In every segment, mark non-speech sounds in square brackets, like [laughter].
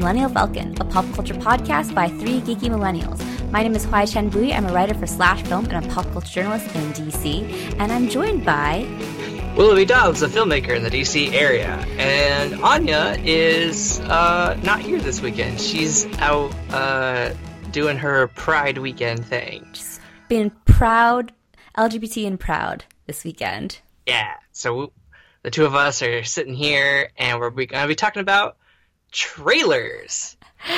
Millennial Falcon, a pop culture podcast by three geeky millennials. My name is Hoai-Tran Bui. I'm a writer for Slash Film and a pop culture journalist in DC. And I'm joined by Willoughby Dobbs, a filmmaker in the DC area. And Anya is uh, not here this weekend. She's out uh, doing her Pride weekend thing. Just being proud, LGBT and proud this weekend. Yeah. So the two of us are sitting here and we're going to be talking about trailers.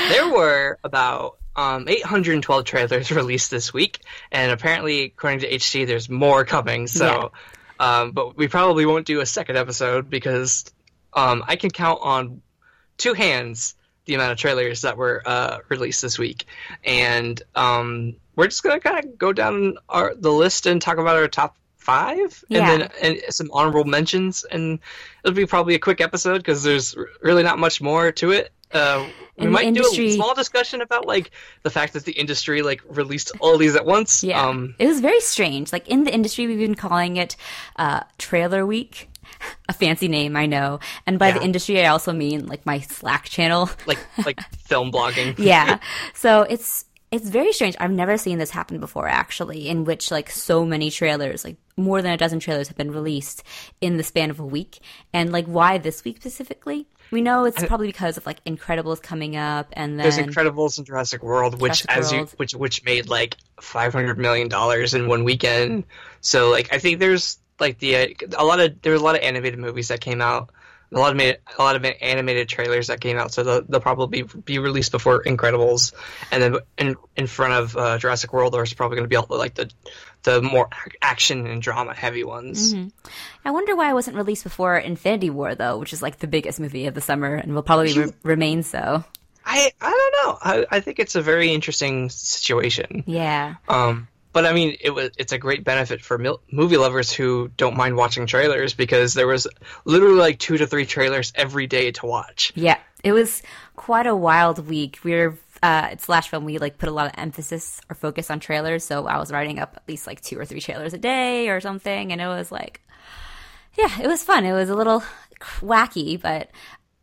There [laughs] were about um, 812 trailers [laughs] released this week, and apparently, according to HT, there's more coming. So, yeah. um, but we probably won't do a second episode because um, I can count on two hands the amount of trailers that were uh, released this week, and um, we're just gonna kind of go down our, the list and talk about our top five, yeah. and then and some honorable mentions, and it'll be probably a quick episode because there's really not much more to it. Uh, we might industry... do a small discussion about like the fact that the industry like released all these at once. Yeah, um, it was very strange. Like in the industry, we've been calling it uh, Trailer Week. [laughs] A fancy name, I know. And by yeah. the industry, I also mean like my Slack channel, [laughs] like like film blogging. [laughs] yeah. So it's it's very strange. I've never seen this happen before, actually, in which like so many trailers, like more than a dozen trailers, have been released in the span of a week. And like, why this week specifically? We know it's probably because of like Incredibles coming up, and then there's Incredibles and Jurassic World, which Jurassic as World. you which which made like five hundred million dollars in one weekend. So like, I think there's like the a lot of there was a lot of animated movies that came out a lot of a lot of animated trailers that came out, so they'll, they'll probably be, be released before Incredibles, and then in in front of uh, Jurassic World, there's probably going to be all, like the the more action and drama heavy ones. Mm-hmm. I wonder why it wasn't released before Infinity War though, which is like the biggest movie of the summer and will probably re- remain so. I I don't know. I, I think it's a very interesting situation. Yeah. Um but I mean, it was it's a great benefit for mil- movie lovers who don't mind watching trailers because there was literally like two to three trailers every day to watch. Yeah, it was quite a wild week. We are uh, it's Slash Film. We like put a lot of emphasis or focus on trailers, so I was writing up at least like two or three trailers a day or something, and it was like, yeah, it was fun. It was a little wacky, but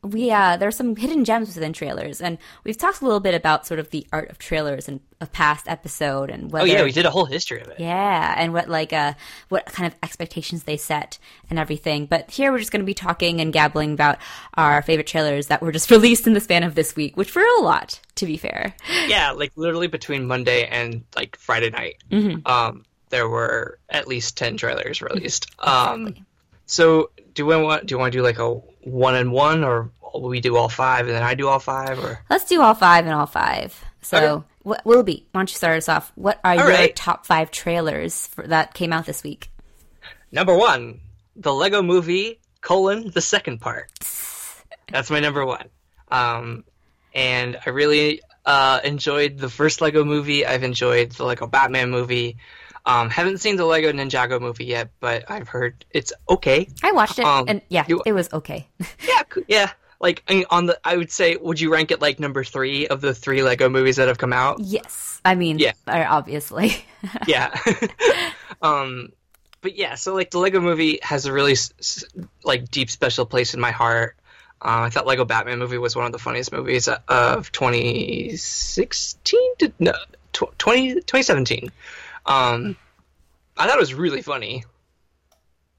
we uh there's some hidden gems within trailers and we've talked a little bit about sort of the art of trailers in a past episode and whether, oh yeah we did a whole history of it yeah and what like uh what kind of expectations they set and everything but here we're just going to be talking and gabbling about our favorite trailers that were just [laughs] released in the span of this week which were a lot to be fair yeah like literally between monday and like friday night mm-hmm. um there were at least 10 trailers released um, exactly. um so do we want do you want to do like a one and one, or we do all five and then I do all five? Or let's do all five and all five. So, okay. what will be? Why don't you start us off? What are all your right. top five trailers for, that came out this week? Number one, the Lego Movie colon the second part. [laughs] That's my number one. Um, and I really uh, enjoyed the first Lego Movie. I've enjoyed the Lego Batman movie. Um, haven't seen the Lego Ninjago movie yet, but I've heard it's okay. I watched it, um, and yeah, you, it was okay. [laughs] yeah, yeah. Like on the, I would say, would you rank it like number three of the three Lego movies that have come out? Yes, I mean, yeah, obviously. [laughs] yeah. [laughs] um, but yeah, so like the Lego movie has a really like deep special place in my heart. Um, I thought Lego Batman movie was one of the funniest movies of 2016 to no 20, 2017. Um, I thought it was really funny.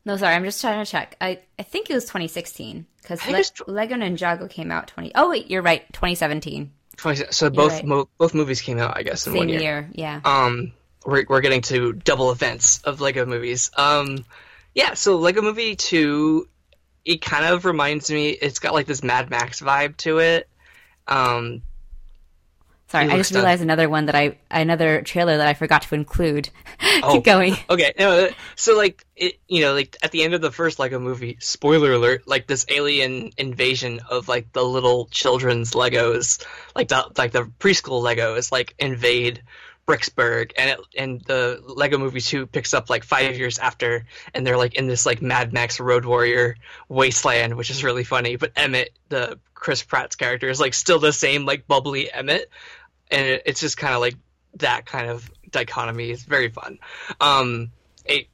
No, sorry, I'm just trying to check. I, I think it was 2016 because Le- Lego Ninjago came out 20. Oh wait, you're right, 2017. 20, so both right. mo- both movies came out, I guess, in Same one year. year. Yeah. Um, we're we're getting to double events of Lego movies. Um, yeah. So Lego Movie Two, it kind of reminds me. It's got like this Mad Max vibe to it. Um, Sorry, I just realized another one that I another trailer that I forgot to include. [laughs] Oh, Keep going. Okay, no, uh, so like it, you know, like at the end of the first Lego movie, spoiler alert, like this alien invasion of like the little children's Legos, like the like the preschool Legos, like invade Bricksburg, and it, and the Lego Movie Two picks up like five years after, and they're like in this like Mad Max Road Warrior wasteland, which is really funny. But Emmett, the Chris Pratt's character, is like still the same like bubbly Emmett, and it, it's just kind of like that kind of dichotomy. It's very fun. Um, it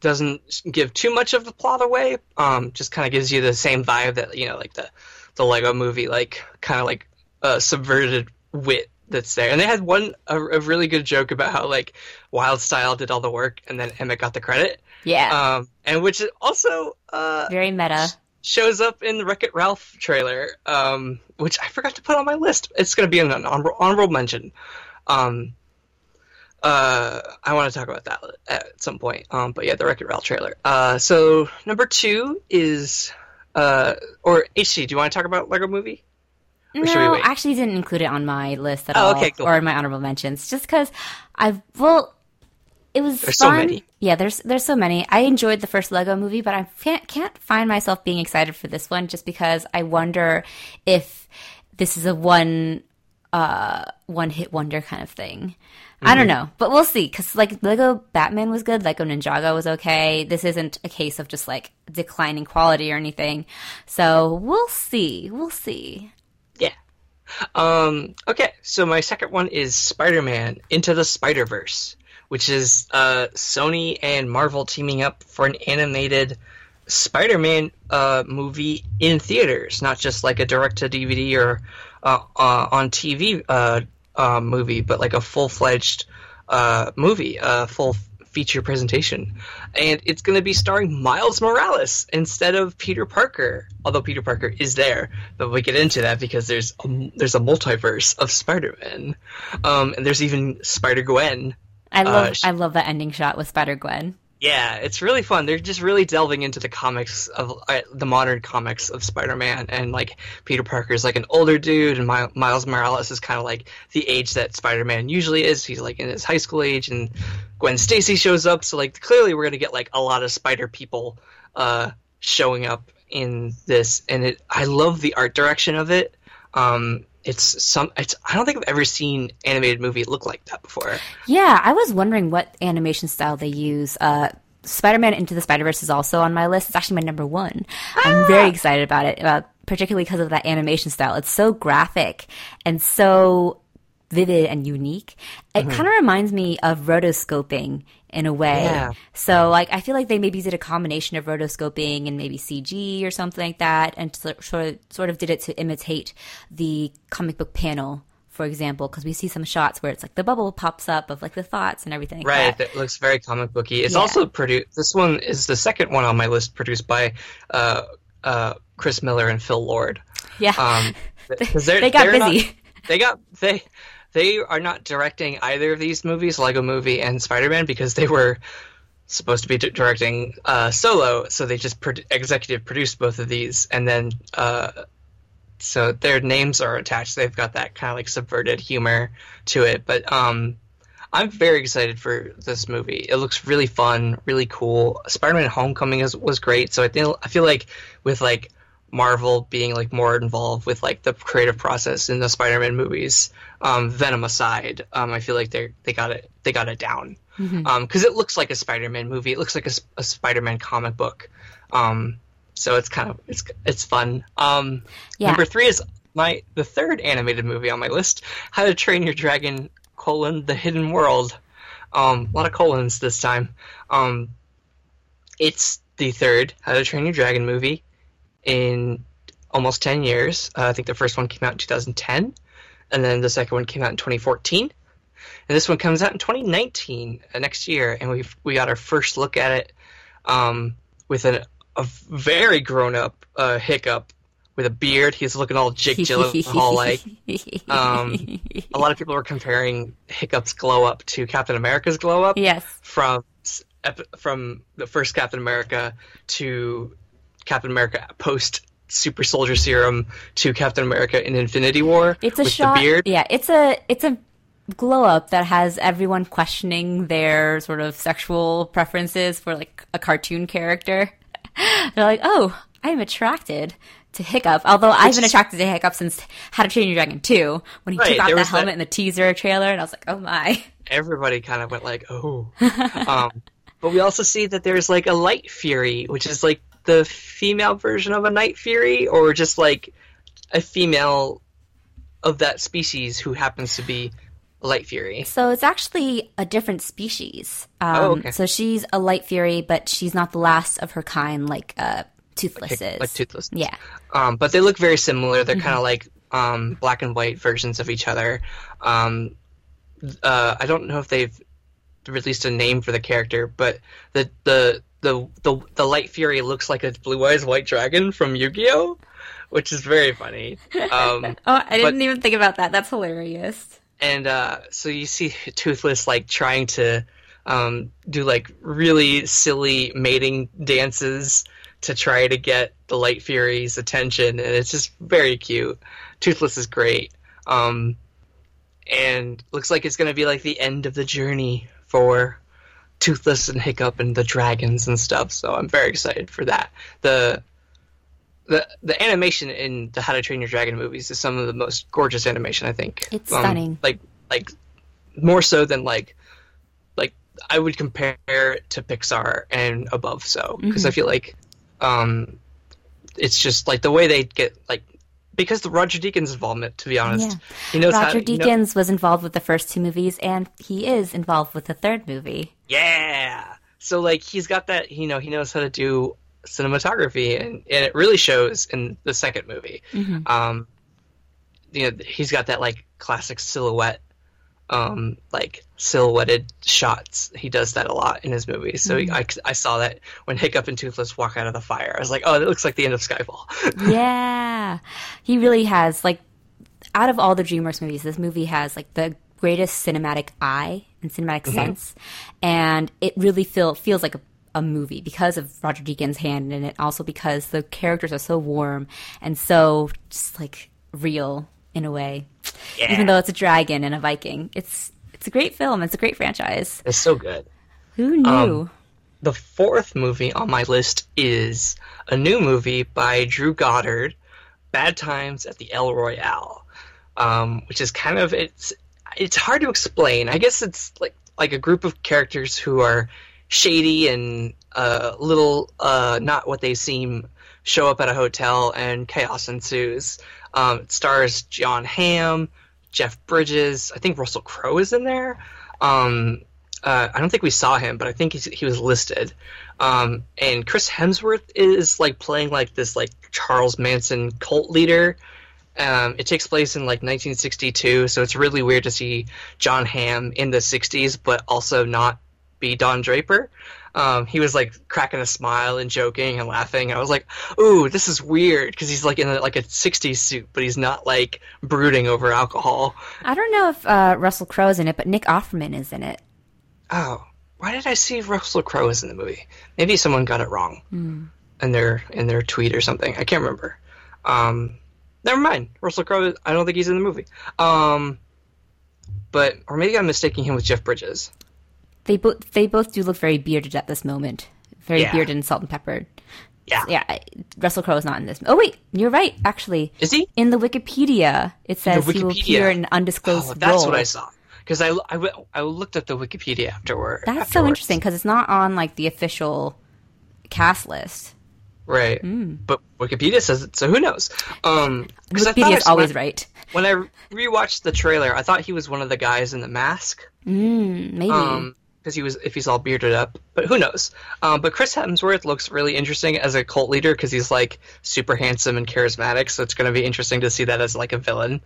doesn't give too much of the plot away. Um, just kind of gives you the same vibe that you know, like the the Lego Movie, like kind of like uh, subverted wit that's there. And they had one a, a, really good joke about how like Wyldstyle did all the work and then Emmett got the credit. Yeah. Um, and which is also uh, very meta shows up in the Wreck It Ralph trailer, um, which I forgot to put on my list. It's going to be an honorable, honorable mention. Um, uh, I want to talk about that at some point. Um, but yeah, the Wreck It Ralph trailer. Uh, so number two is, uh, or HT, do you want to talk about Lego Movie? no, I actually didn't include it on my list at oh, all, okay, cool. or in my honorable mentions, just because I well, it was there's fun. so many. Yeah, there's there's so many. I enjoyed the first Lego movie, but I can't can't find myself being excited for this one, just because I wonder if this is a one uh one hit wonder kind of thing. Mm-hmm. I don't know, but we'll see. Because like Lego Batman was good, Lego Ninjago was okay. This isn't a case of just like declining quality or anything. So we'll see. We'll see. Yeah. Um, okay, so my second one is Spider Man Into the Spider Verse, which is uh, Sony and Marvel teaming up for an animated Spider Man uh, movie in theaters, not just like a direct to DVD or uh, uh, on TV uh, uh, movie, but like a full fledged uh, movie, a full feature presentation, and it's going to be starring Miles Morales instead of Peter Parker. Although Peter Parker is there, but we get into that because there's a, there's a multiverse of Spider-Man, um, and there's even Spider Gwen. I love uh, she, I love that ending shot with Spider Gwen. Yeah, it's really fun. They're just really delving into the comics of uh, the modern comics of Spider-Man, and like Peter Parker is like an older dude, and My- Miles Morales is kind of like the age that Spider-Man usually is. He's like in his high school age, and Gwen Stacy shows up. So like clearly we're gonna get like a lot of Spider people uh, showing up in this, and it I love the art direction of it. Um, it's some it's I don't think I've ever seen animated movie look like that before. Yeah, I was wondering what animation style they use. Uh, Spider-Man Into the Spider-Verse is also on my list. It's actually my number one. Ah! I'm very excited about it, uh, particularly because of that animation style. It's so graphic and so vivid and unique. It mm-hmm. kind of reminds me of rotoscoping in a way. Yeah. So like I feel like they maybe did a combination of rotoscoping and maybe CG or something like that, and sort of sort of did it to imitate the comic book panel. For example, because we see some shots where it's like the bubble pops up of like the thoughts and everything. Like right, that. it looks very comic booky. It's yeah. also produced. This one is the second one on my list, produced by uh, uh, Chris Miller and Phil Lord. Yeah, um, [laughs] they got busy. Not, they got they they are not directing either of these movies, Lego Movie and Spider Man, because they were supposed to be directing uh, solo, so they just pro- executive produced both of these, and then uh, so their names are attached. They've got that kind of like subverted humor to it, but um, I'm very excited for this movie. It looks really fun, really cool. Spider-Man: Homecoming is, was great, so I think I feel like with like Marvel being like more involved with like the creative process in the Spider-Man movies, um, Venom aside, um, I feel like they they got it they got it down because mm-hmm. um, it looks like a Spider-Man movie. It looks like a, a Spider-Man comic book. Um, so it's kind of it's it's fun. Um, yeah. Number three is my the third animated movie on my list: How to Train Your Dragon: colon The Hidden World. Um, a lot of colons this time. Um, it's the third How to Train Your Dragon movie in almost 10 years. Uh, I think the first one came out in 2010, and then the second one came out in 2014. And this one comes out in 2019, uh, next year, and we we got our first look at it um, with an, a very grown up uh, hiccup with a beard. He's looking all Jake Gyllenhaal like. Um, a lot of people were comparing Hiccup's glow up to Captain America's glow up. Yes. From from the first Captain America to Captain America post super soldier serum to Captain America in Infinity War. It's a shot. Yeah, it's a it's a glow up that has everyone questioning their sort of sexual preferences for like a cartoon character. [laughs] They're like, "Oh, I'm attracted to Hiccup." Although Which I've been attracted to Hiccup since How to Train Your Dragon 2 when he right, took off the helmet that... in the teaser trailer and I was like, "Oh my." [laughs] Everybody kind of went like, "Oh." [laughs] um, but we also see that there's like a light fury, which is like the female version of a Night Fury, or just like a female of that species who happens to be a Light Fury? So it's actually a different species. Um, oh, okay. So she's a Light Fury, but she's not the last of her kind, like uh, Toothless like, is. Like Toothless. Yeah. Um, but they look very similar. They're mm-hmm. kind of like um, black and white versions of each other. Um, uh, I don't know if they've released a name for the character, but the the the the, the Light Fury looks like a blue eyes white dragon from Yu Gi Oh, which is very funny. Um, [laughs] oh, I didn't but- even think about that. That's hilarious. and uh, so you see [laughs] Toothless like trying to um, do like really silly mating dances to try to get the Light Fury's attention, and it's just very cute. Toothless is great, um, and looks like it's going to be like the end of the journey for Toothless and Hiccup and the dragons and stuff. So I'm very excited for that. The the the animation in the How to Train Your Dragon movies is some of the most gorgeous animation I think. It's Um, stunning. Like like more so than like like I would compare it to Pixar and above so because Mm-hmm. I feel like um it's just like the way they get like because the Roger Deakins involvement to be honest. Yeah. He knows how Roger to, you know- Deakins was involved with the first two movies, and he is involved with the third movie. Yeah. So like he's got that you know he knows how to do cinematography and, and it really shows in the second movie. Um, you know he's got that like classic silhouette, um, like silhouetted shots. He does that a lot in his movies. So mm-hmm. I, I saw that when Hiccup and Toothless walk out of the fire. I was like, oh, that looks like the end of Skyfall. [laughs] yeah, he really has like out of all the DreamWorks movies, this movie has like the greatest cinematic eye and cinematic mm-hmm. sense, and it really feel feels like a, a movie because of Roger Deakins' hand in it. Also because the characters are so warm and so just like real in a way. Even though it's a dragon and a Viking, it's it's a great film. It's a great franchise. it's so good. Who knew? The fourth movie on my list is a new movie by Drew Goddard, Bad Times at the El Royale, um, which is kind of it's it's hard to explain. I guess it's like like a group of characters who are shady and a little uh, not what they seem show up at a hotel and chaos ensues. Um, it stars Jon Hamm, Jeff Bridges. I think Russell Crowe is in there. Um, uh, I don't think we saw him, but I think he was listed. Um, and Chris Hemsworth is like playing like this like Charles Manson cult leader. Um, it takes place in like 1962, so it's really weird to see Jon Hamm in the 60s, but also not be Don Draper. Um, he was like cracking a smile and joking and laughing. I was like, "Ooh, this is weird," because he's like in a, like a '60s suit, but he's not like brooding over alcohol. I don't know if uh, Russell Crowe is in it, but Nick Offerman is in it. Oh, why did I see Russell Crowe is in the movie? Maybe someone got it wrong in their in their tweet or something. I can't remember. Um, never mind. Russell Crowe. I don't think he's in the movie. Um, but or maybe I'm mistaking him with Jeff Bridges. They both they both do look very bearded at this moment, very Yeah. bearded and salt and peppered. Yeah. Yeah, Russell Crowe is not in this. Oh wait, you're right. Actually, Is he? in the Wikipedia it says he will appear in an undisclosed Oh, that's role. what I saw. Because I, I, I looked at the Wikipedia afterward. That's so interesting because it's not on like the official cast list. Right. But Wikipedia says it, so who knows? Um, 'cause I thought I Wikipedia is always right. When I rewatched the trailer, I thought he was one of the guys in the mask. Mm, maybe. Um, because he was if he's all bearded up, but who knows? Um, but Chris Hemsworth looks really interesting as a cult leader because he's like super handsome and charismatic. So it's going to be interesting to see that as like a villain.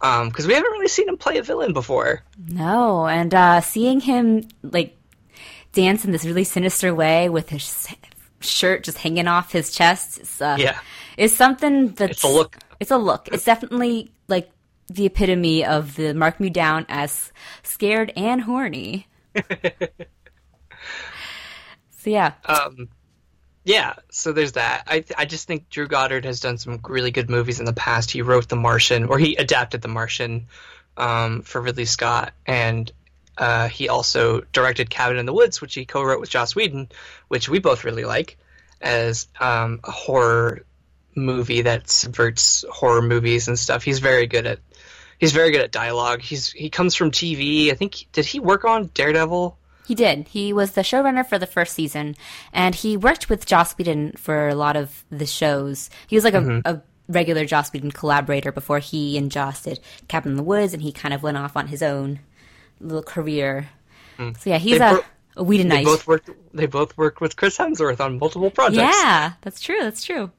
Because we haven't really seen him play a villain before. no, and uh, seeing him like dance in this really sinister way with his shirt just hanging off his chest is, uh, Yeah. is something that's It's a look. It's a look. It's definitely like the epitome of the mark me down as scared and horny. So yeah, Um, yeah, so there's that. I I just think Drew Goddard has done some really good movies in the past. He wrote The Martian, or he adapted The Martian um, for Ridley Scott, and uh, he also directed Cabin in the Woods, which he co-wrote with Joss Whedon, which we both really like as um, a horror movie that subverts horror movies and stuff. He's very good at he's very good at dialogue. He's he comes from TV. I think did he work on Daredevil? he did. He was the showrunner for the first season, and he worked with Joss Whedon for a lot of the shows. He was like a, a regular Joss Whedon collaborator before he and Joss did Cabin in the Woods, and he kind of went off on his own little career. So yeah, he's They a, bo- a Whedonite. They both worked. They both worked with Chris Hemsworth on multiple projects. Yeah, that's true. That's true.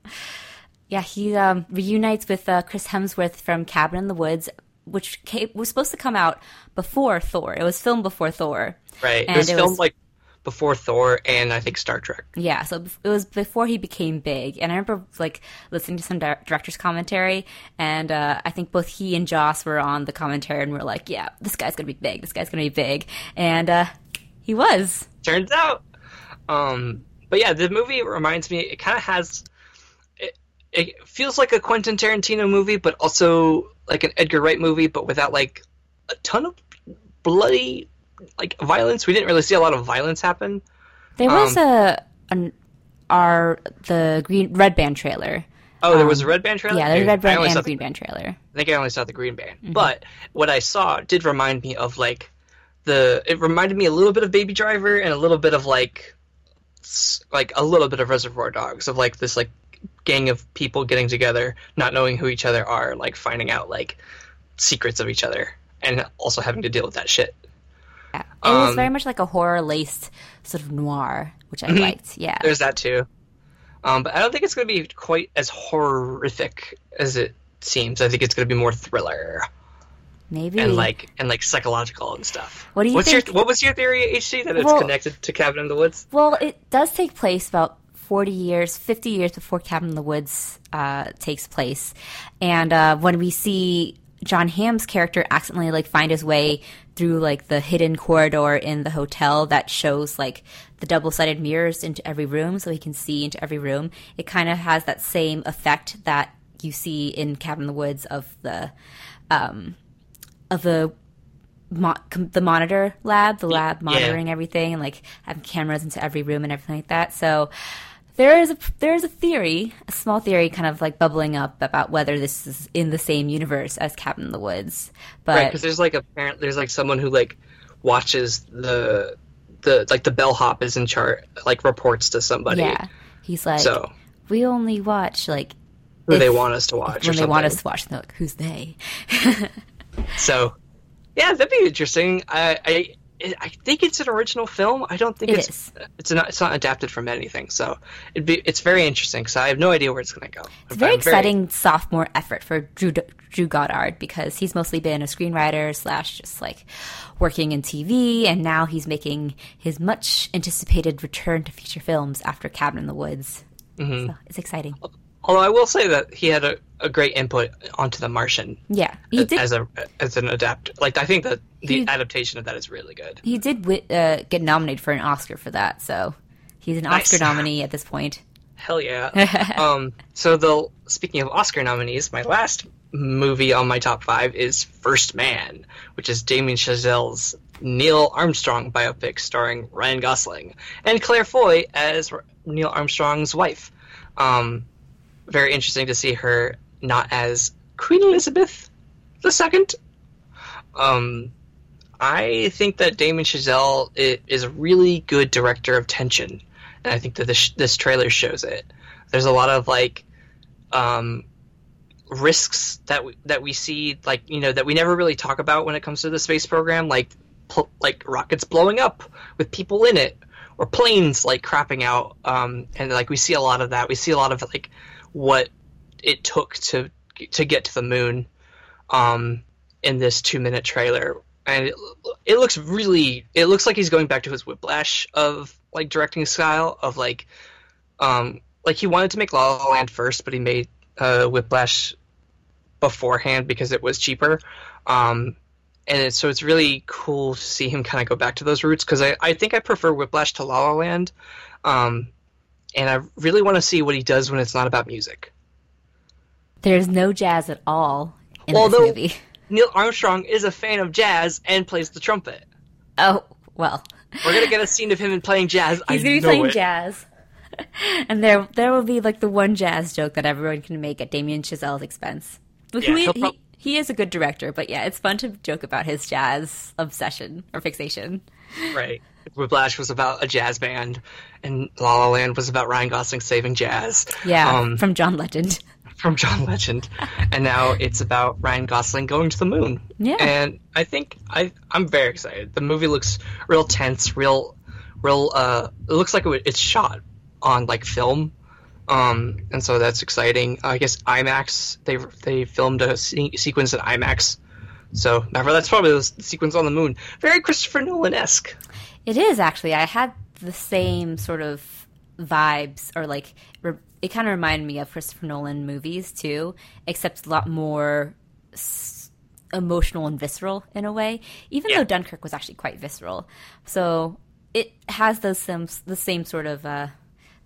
Yeah, he um, reunites with uh, Chris Hemsworth from Cabin in the Woods, which came, was supposed to come out before Thor. It was filmed before Thor. Right. And it was it filmed was- like before Thor and I think Star Trek. Yeah, so it was before he became big, and I remember like listening to some di- director's commentary, and uh, I think both he and Joss were on the commentary, and we are like, "Yeah, this guy's gonna be big. This guy's gonna be big," and uh, he was. turns out. Um, but yeah, the movie reminds me. It kind of has. It, it feels like a Quentin Tarantino movie, but also like an Edgar Wright movie, but without like a ton of bloody like violence. We didn't really see a lot of violence happen. There was Um, a an our the green red band trailer. Oh, there was a red band trailer. Um, Yeah, there's red band and saw a the- green band trailer. I think I only saw the green band, Mm-hmm. but what I saw did remind me of like the. It reminded me a little bit of Baby Driver and a little bit of like, like a little bit of Reservoir Dogs of like this like gang of people getting together, not knowing who each other are, like finding out like secrets of each other, and also having to deal with that shit. Yeah. It was Um, very much like a horror laced sort of noir, which I liked. Yeah. There's that too. Um, but I don't think it's going to be quite as horrific as it seems. I think it's going to be more thriller. Maybe. and like and like psychological and stuff. What do you What's think- your what was your theory, HT, that it's Well- connected to Cabin in the Woods? Well, it does take place about 40 years, 50 years before Cabin in the Woods uh, takes place. And uh, when we see Jon Hamm's character accidentally like find his way through like the hidden corridor in the hotel that shows like the double-sided mirrors into every room so he can see into every room, it kind of has that same effect that you see in Cabin in the Woods of the um, of the mo- the monitor lab, the lab yeah. monitoring everything, and like having cameras into every room and everything like that. So there is a there is a theory, a small theory, kind of like bubbling up about whether this is in the same universe as Cabin in the Woods. But Right, because there's like a parent, there's like someone who like watches the the like the bellhop is in chart, like reports to somebody. yeah, he's like, So we only watch like who they want us to watch, or when they want us to watch. Like, who's they? [laughs] So yeah, that'd be interesting. I I I think it's an original film. I don't think It it's is. it's not it's not adapted from anything. So it'd be it's very interesting. So I have no idea where it's gonna go. It's a very exciting sophomore effort for Drew Drew Goddard because he's mostly been a screenwriter slash just like working in TV, and now he's making his much anticipated return to feature films after Cabin in the Woods. Mm-hmm. So it's exciting. Although I will say that he had a, a great input onto The Martian Yeah, he did. as a as an adapt. Like I think that the He- adaptation of that is really good. he did uh, get nominated for an Oscar for that, so he's an Nice. Oscar nominee at this point. [laughs] Hell yeah. [laughs] um, so the speaking of Oscar nominees, my last movie on my top five is First Man, which is Damien Chazelle's Neil Armstrong biopic starring Ryan Gosling and Claire Foy as R- Neil Armstrong's wife. Um, very interesting to see her not as Queen Elizabeth II. Um, I think that Damien Chazelle is a really good director of tension, and I think that this this trailer shows it. There's a lot of like um, risks that we, that we see, like you know, that we never really talk about when it comes to the space program, like pl- like rockets blowing up with people in it, or planes like crapping out, um, and like we see a lot of that. We see a lot of like what it took to to get to the moon um, in this two minute trailer, and it, it looks really. It looks like he's going back to his whiplash of like directing style of like, um, like he wanted to make La La Land first, but he made uh, Whiplash beforehand because it was cheaper. Um, and it, so it's really cool to see him kind of go back to those roots because I, I think I prefer Whiplash to La La Land. Um, and I really want to see what he does when it's not about music. There's no jazz at all in Although- this movie. Neil Armstrong is a fan of jazz and plays the trumpet. Oh well, We're gonna get a scene of him playing jazz. he's I gonna be playing it. jazz, [laughs] and there there will be like the one jazz joke that everyone can make at Damien Chazelle's expense. Yeah, he, prob- he, he is a good director, but yeah, it's fun to joke about his jazz obsession or fixation. Right. Whiplash was about a jazz band, and La La Land was about Ryan Gosling saving jazz. Yeah, Um, from John Legend. From John [laughs] Legend, and now it's about Ryan Gosling going to the moon. Yeah. and I think I I'm very excited. The movie looks real tense, real, real. Uh, it looks like it, it's shot on like film, Um, and so that's exciting. I guess IMAX they they filmed a se- sequence in IMAX. So that's probably the sequence on the moon. Very Christopher Nolan esque. It is actually. I had the same sort of vibes, or like re- it kind of reminded me of Christopher Nolan movies too, except a lot more s- emotional and visceral in a way. Even Yeah. though Dunkirk was actually quite visceral, so it has those some the same sort of uh,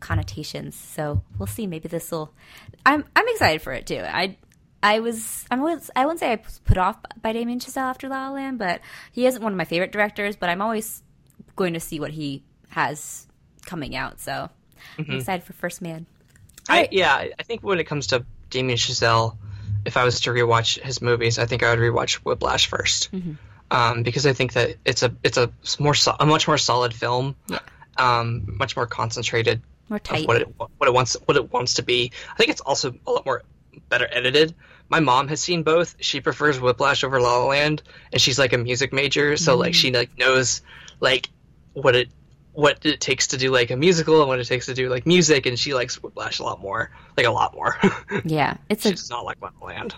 connotations. So we'll see. Maybe this will. I'm I'm excited for it too. I. I was I'm always, I wouldn't say I was put off by Damien Chazelle after La La Land, but he isn't one of my favorite directors. But I'm always going to see what he has coming out. So I'm excited for First Man. I yeah, I think when it comes to Damien Chazelle, if I was to rewatch his movies, I think I would rewatch Whiplash 1st um, because I think that it's a it's a more a much more solid film, um, much more concentrated More of tight. what it what it wants what it wants to be. I think it's also a lot more better edited. My mom has seen both. She prefers Whiplash over La La Land, and she's like a music major, so like she like knows like what it what it takes to do like a musical and what it takes to do like music, and she likes Whiplash a lot more, like a lot more. [laughs] Yeah, it's she a does not like La La Land.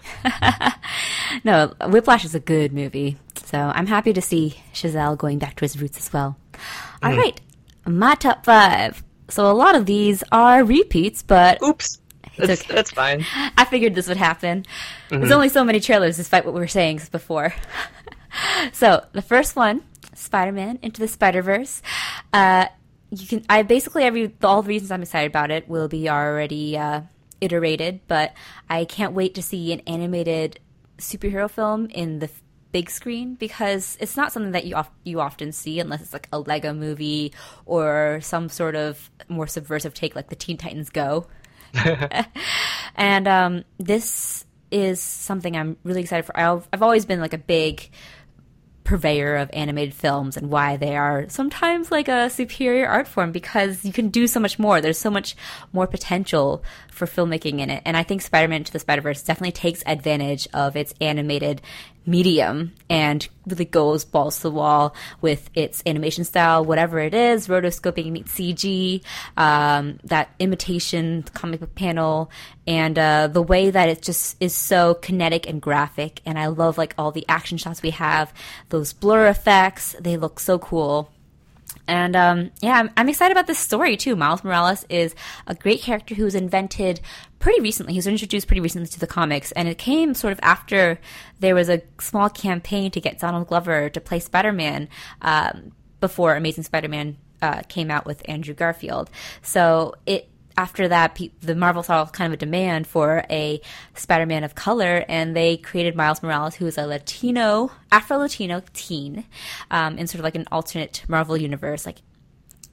no. Whiplash is a good movie, so I'm happy to see Chazelle going back to his roots as well. Mm. All right, my top five. So a lot of these are repeats, but Oops, that's, okay. that's fine. [laughs] I figured this would happen. There's mm-hmm. only so many trailers, despite what we were saying before. [laughs] so the first one, Spider-Man Into the Spider-Verse. Uh, you can. I basically every all the reasons I'm excited about it will be already uh, iterated, but I can't wait to see an animated superhero film in the big screen because it's not something that you of, you often see unless it's like a Lego movie or some sort of more subversive take like the Teen Titans Go. [laughs] and um, this is something I'm really excited for. I've, I've always been like a big purveyor of animated films and why they are sometimes like a superior art form because you can do so much more. There's so much more potential for filmmaking in it. And I think Spider Man Into the Spider Verse definitely takes advantage of its animated medium and really goes balls to the wall with its animation style, whatever it is, rotoscoping meets CG, um, that imitation comic book panel, and uh, the way that it just is so kinetic and graphic. And I love like all the action shots we have, those blur effects, they look so cool. And um, yeah, I'm, I'm excited about this story too. Miles Morales is a great character who was invented pretty recently. He was introduced pretty recently to the comics, and it came sort of after there was a small campaign to get Donald Glover to play Spider Man um, before Amazing Spider Man uh, came out with Andrew Garfield. So it after that, pe- the Marvel saw kind of a demand for a Spider-Man of color, and they created Miles Morales, who is a Latino, Afro-Latino teen, um, in sort of like an alternate Marvel universe, like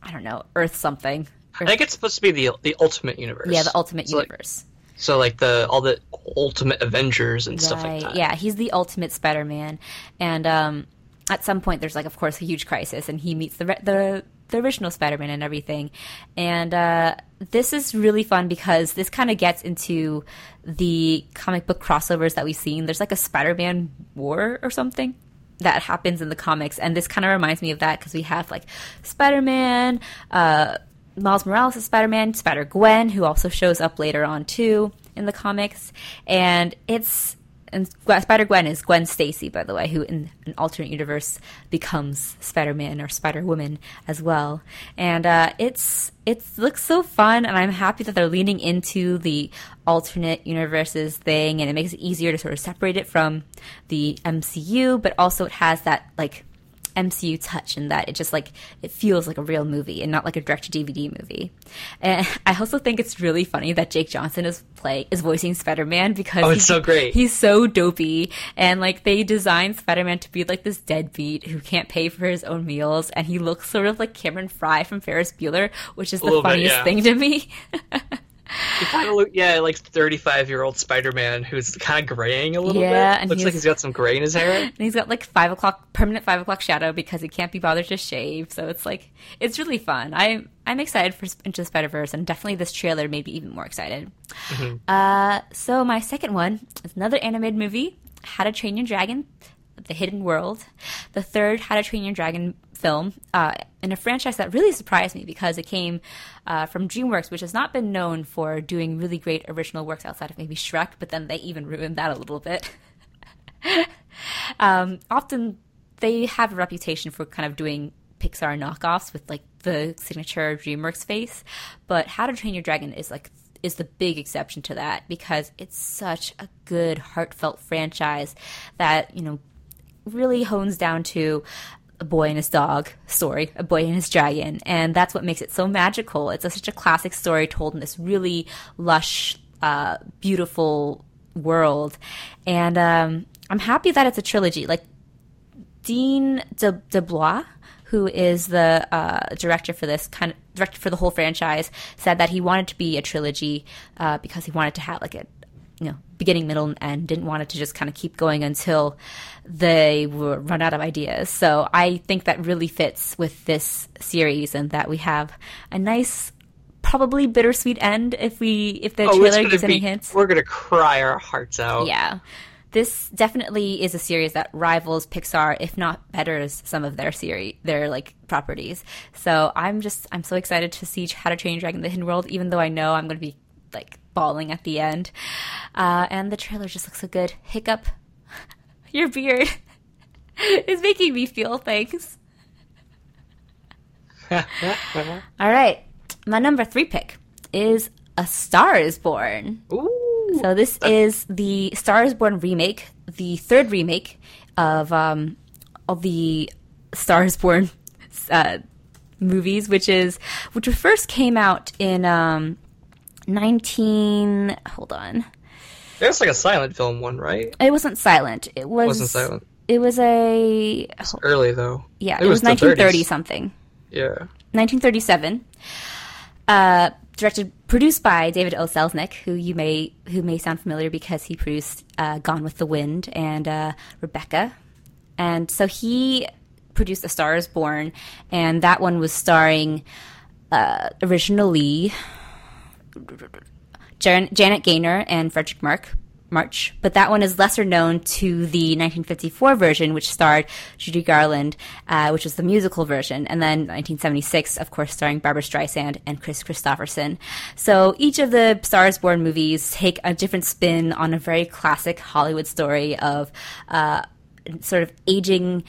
I don't know, Earth something. I think it's supposed to be the the ultimate universe. Yeah, the ultimate So, like, universe. so like the all the ultimate Avengers and stuff like that. Yeah, he's the ultimate Spider-Man, and um, at some point there's like, of course, a huge crisis, and he meets the re- the the original Spider-Man and everything. And uh, this is really fun because this kind of gets into the comic book crossovers that we've seen. There's like a Spider-Man war or something that happens in the comics, and this kind of reminds me of that because we have like Spider-Man. Uh, Miles Morales is Spider Man, Spider Gwen, who also shows up later on too in the comics, and it's and Spider Gwen is Gwen Stacy, by the way, who in an alternate universe becomes Spider Man or Spider Woman as well, and uh, it's it looks so fun, and I'm happy that they're leaning into the alternate universes thing, and it makes it easier to sort of separate it from the MCU, but also it has that like MCU touch in that it just like it feels like a real movie and not like a direct to DVD movie. And I also think it's really funny that Jake Johnson is play is voicing Spider Man because Oh, it's he's- so great. He's so dopey and like they designed Spider Man to be like this deadbeat who can't pay for his own meals and he looks sort of like Cameron Fry from Ferris Bueller, which is the little bit, funniest yeah. thing to me. [laughs] He kind of look, yeah, like thirty-five year old Spider-Man who's kind of graying a little Yeah, bit. and Looks like he's- he's got some gray in his hair. [laughs] And he's got like five o'clock permanent five o'clock shadow because he can't be bothered to shave. So it's like it's really fun. I'm I'm excited for Into the Spider Verse, and definitely this trailer made me even more excited. Uh, so my second one is another animated movie, How to Train Your Dragon. The Hidden World. The third How to Train Your Dragon film uh, in a franchise that really surprised me because it came uh, from DreamWorks, which has not been known for doing really great original works outside of maybe Shrek, but then they even ruined that a little bit. [laughs] um, often they have a reputation for kind of doing Pixar knockoffs with like the signature DreamWorks face, but How to Train Your Dragon is like is the big exception to that because it's such a good heartfelt franchise that you know really hones down to a boy and his dog story, a boy and his dragon, and that's what makes it so magical. It's a, such a classic story told in this really lush, uh, beautiful world, and um, I'm happy that it's a trilogy. Like Dean De, DeBlois, who is the uh, director for this kind of director for the whole franchise, said that he wanted to be a trilogy uh, because he wanted to have like a you know beginning, middle, and end. Didn't want it to just kind of keep going until they were run out of ideas. So I think that really fits with this series, and that we have a nice. Probably bittersweet end if we if the Oh, trailer gives any hints. We're gonna cry our hearts out. Yeah. This definitely is a series that rivals Pixar, if not betters some of their series, their like properties. So I'm just I'm so excited to see How to Train Your Dragon: The Hidden World, even though I know I'm going to be like bawling at the end. Uh, and the trailer just looks so good. Hiccup, [laughs] your beard [laughs] is making me feel things. [laughs] All right, my number three pick is A Star Is Born. Ooh. So this is the Star is Born remake, the third remake of um, of the Star is Born uh, movies, which is which first came out in um, nineteen. Hold on, There's like a silent film one, right? it wasn't silent. It was it Wasn't silent. It was a Early though. yeah. It It, was was nineteen thirty 30s. something. Yeah. 1937. Uh, directed, produced by David O. Selznick, who you may who may sound familiar because he produced uh, Gone with the Wind and uh, Rebecca, and so he produced A Star Is Born, and that one was starring uh, originally Jan- Janet Gaynor and Fredric Mark. March, but that one is lesser known to the 1954 version, which starred Judy Garland, uh, which was the musical version, and then 1976, of course, starring Barbra Streisand and Kris Kristofferson. So each of the Stars Born movies take a different spin on a very classic Hollywood story of uh, sort of aging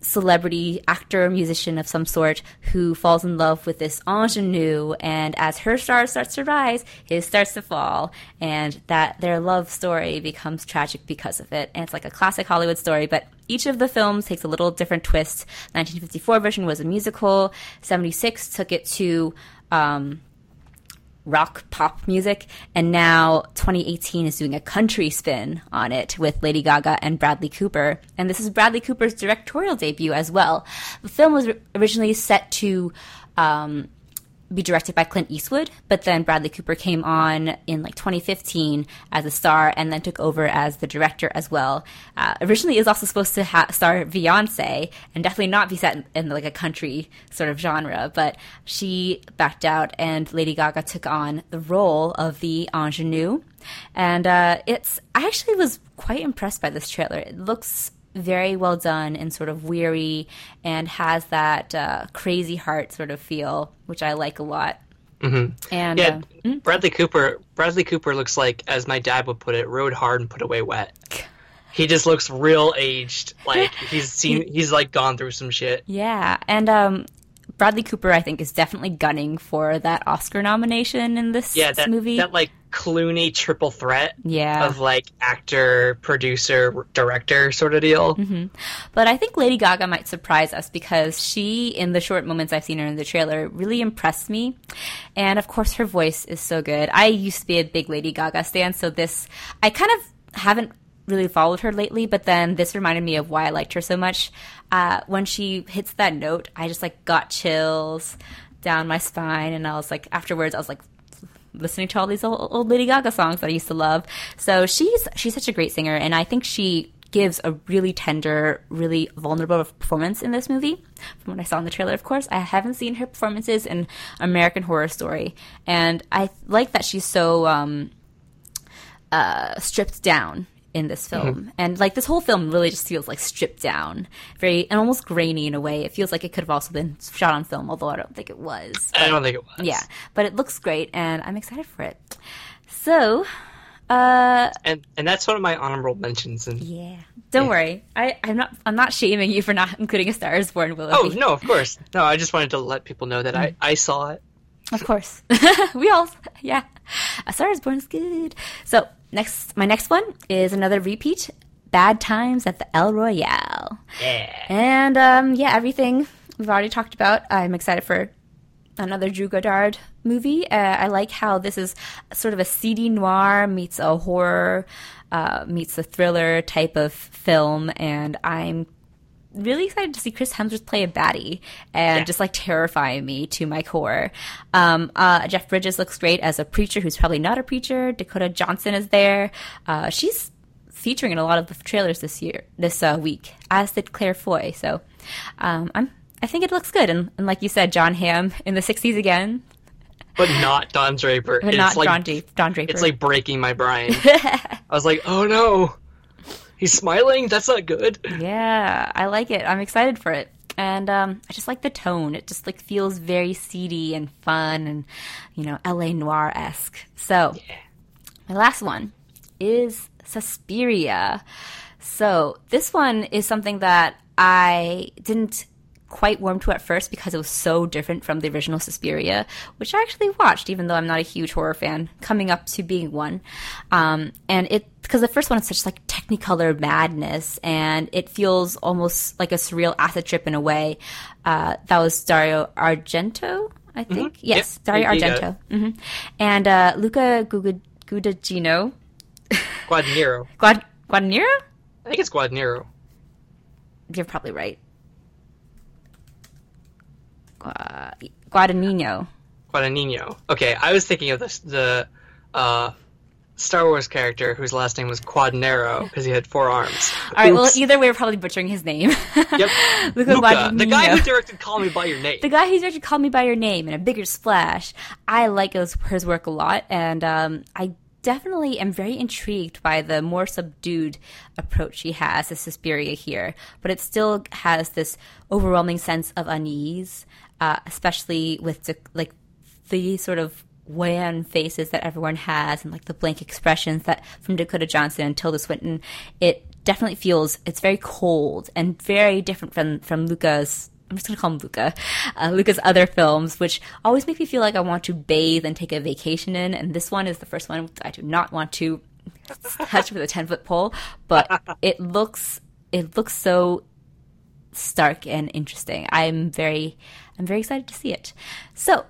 celebrity actor musician of some sort who falls in love with this ingenue and as her star starts to rise his starts to fall and that their love story becomes tragic because of it. And it's like a classic hollywood story but each of the films takes a little different twist. 1954 version was a musical. 76 took it to um, rock pop music and now 2018 is doing a country spin on it with Lady Gaga and Bradley Cooper. And this is Bradley Cooper's directorial debut as well. The film was originally set to um, be directed by Clint Eastwood, but then Bradley Cooper came on in like 2015 as a star and then took over as the director as well. Uh, originally, is also supposed to ha- star Beyonce and definitely not be set in, in like a country sort of genre, but she backed out and Lady Gaga took on the role of the ingenue. And uh, it's I actually was quite impressed by this trailer. It looks very well done and sort of weary and has that uh, crazy heart sort of feel, which I like a lot. Mhm. And Yeah, uh, Bradley Cooper. Bradley Cooper looks like, as my dad would put it, rode hard and put away wet. He just looks real aged. Like [laughs] he's seen, he's like gone through some shit. yeah, and um, Bradley Cooper, I think, is definitely gunning for that Oscar nomination in this Yeah, that movie. that like Clooney triple threat yeah, of like actor, producer, director sort of deal. Mm-hmm. But I think Lady Gaga might surprise us because she, in the short moments I've seen her in the trailer, really impressed me. And of course, her voice is so good. I used to be a big Lady Gaga stan, so this, I kind of haven't really followed her lately, but then this reminded me of why I liked her so much. Uh, when she hits that note, I just like got chills down my spine, and I was like, afterwards, I was like, listening to all these old, old Lady Gaga songs that I used to love. So she's she's such a great singer, and I think she gives a really tender, really vulnerable performance in this movie. From what I saw in the trailer, of course, I haven't seen her performances in American Horror Story, and I like that she's so um, uh, stripped down in this film. And like this whole film really just feels like stripped down, very and almost grainy in a way. It feels like it could have also been shot on film, although I don't think it was. I don't think it was. Yeah, but it looks great, and I'm excited for it. So, uh, and and that's one of my honorable mentions. And yeah, don't worry, I I'm not I'm not shaming you for not including A Star Is Born. Willoughby. oh no, of course, no. I just wanted to let people know that I I saw it. Of course. [laughs] we all, yeah. A Star is Born is good. So, next, my next one is another repeat Bad Times at the El Royale. Yeah. And, um, yeah, everything we've already talked about. I'm excited for another Drew Goddard movie. Uh, I like how this is sort of a seedy noir meets a horror, uh, meets a thriller type of film. And I'm really excited to see Chris Hemsworth play a baddie and Yeah. just like terrify me to my core. Um, uh, Jeff Bridges looks great as a preacher who's probably not a preacher. Dakota Johnson is there. Uh, she's featuring in a lot of the trailers this year, this uh, week, as did Claire Foy. So um, I'm, I think it looks good. And, and like you said, Jon Hamm in the '60s again, But not Don Draper. but it's not like Don, Don Draper. it's like breaking my brain. [laughs] I was like, oh no, he's smiling. That's not good. Yeah, I like it. I'm excited for it. And um, I just like the tone. It just like feels very seedy and fun and, you know, LA noir esque. So my last one is Suspiria. So this one is something that I didn't quite warm to at first because it was so different from the original Suspiria, which I actually watched, even though I'm not a huge horror fan, coming up to being one. Um, and it because the first one is such like Technicolor madness, and it feels almost like a surreal acid trip in a way. Uh, that was Dario Argento, I think. Yes, Yep. Dario got Argento, hmm and uh, Luca Guadagnino. Guadagnino. [laughs] Guad- Guadagnino? I think it's Guadagnino. You're probably right. Gua- Guadagnino. Guadagnino. Okay, I was thinking of this the uh, Star Wars character whose last name was Quadnero because he had four arms. All right. Well, either way, we're probably butchering his name. [laughs] Yep. Luca Luca, the guy who directed Call Me by Your Name. the guy who directed "Call me by your name and a bigger splash. I like his, his work a lot, and um, I definitely am very intrigued by the more subdued approach he has to Suspiria here. But it still has this overwhelming sense of unease, uh, especially with the, like the sort of wan faces that everyone has and like the blank expressions that from Dakota Johnson and Tilda Swinton. It definitely feels it's very cold and very different from from Luca's I'm just gonna call him Luca. Uh, Luca's other films, which always make me feel like I want to bathe and take a vacation in, and this one is the first one I do not want to touch with a ten foot pole. But [laughs] it looks it looks so stark and interesting. I'm very I'm very excited to see it. So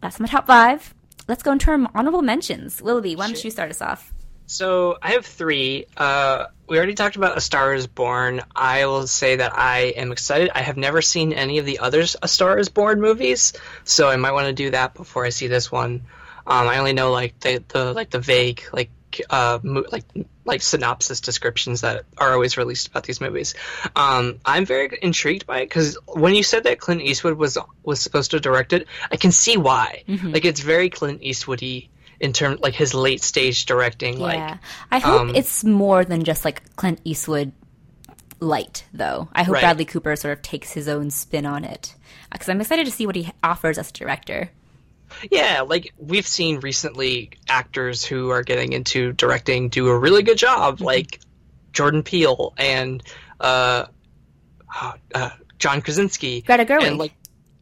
that's my top five. Let's go into our honorable mentions. Willoughby, why don't Sure. you start us off? So I have three. Uh, we already talked about A Star Is Born. I will say that I am excited. I have never seen any of the other A Star Is Born movies, so I might want to do that before I see this one. Um, I only know like the, the like the vague like uh mo- like like synopsis descriptions that are always released about these movies. Um, I'm very intrigued by it because when you said that Clint Eastwood was was supposed to direct it, I can see why. Like it's very Clint Eastwoody in terms like his late stage directing. Yeah. Like I hope um, it's more than just like Clint Eastwood light, though. I hope Right. Bradley Cooper sort of takes his own spin on it. Because I'm excited to see what he offers as a director. Yeah, like we've seen recently actors who are getting into directing do a really good job, like Jordan Peele and uh, uh, John Krasinski, Greta Gerwig. and like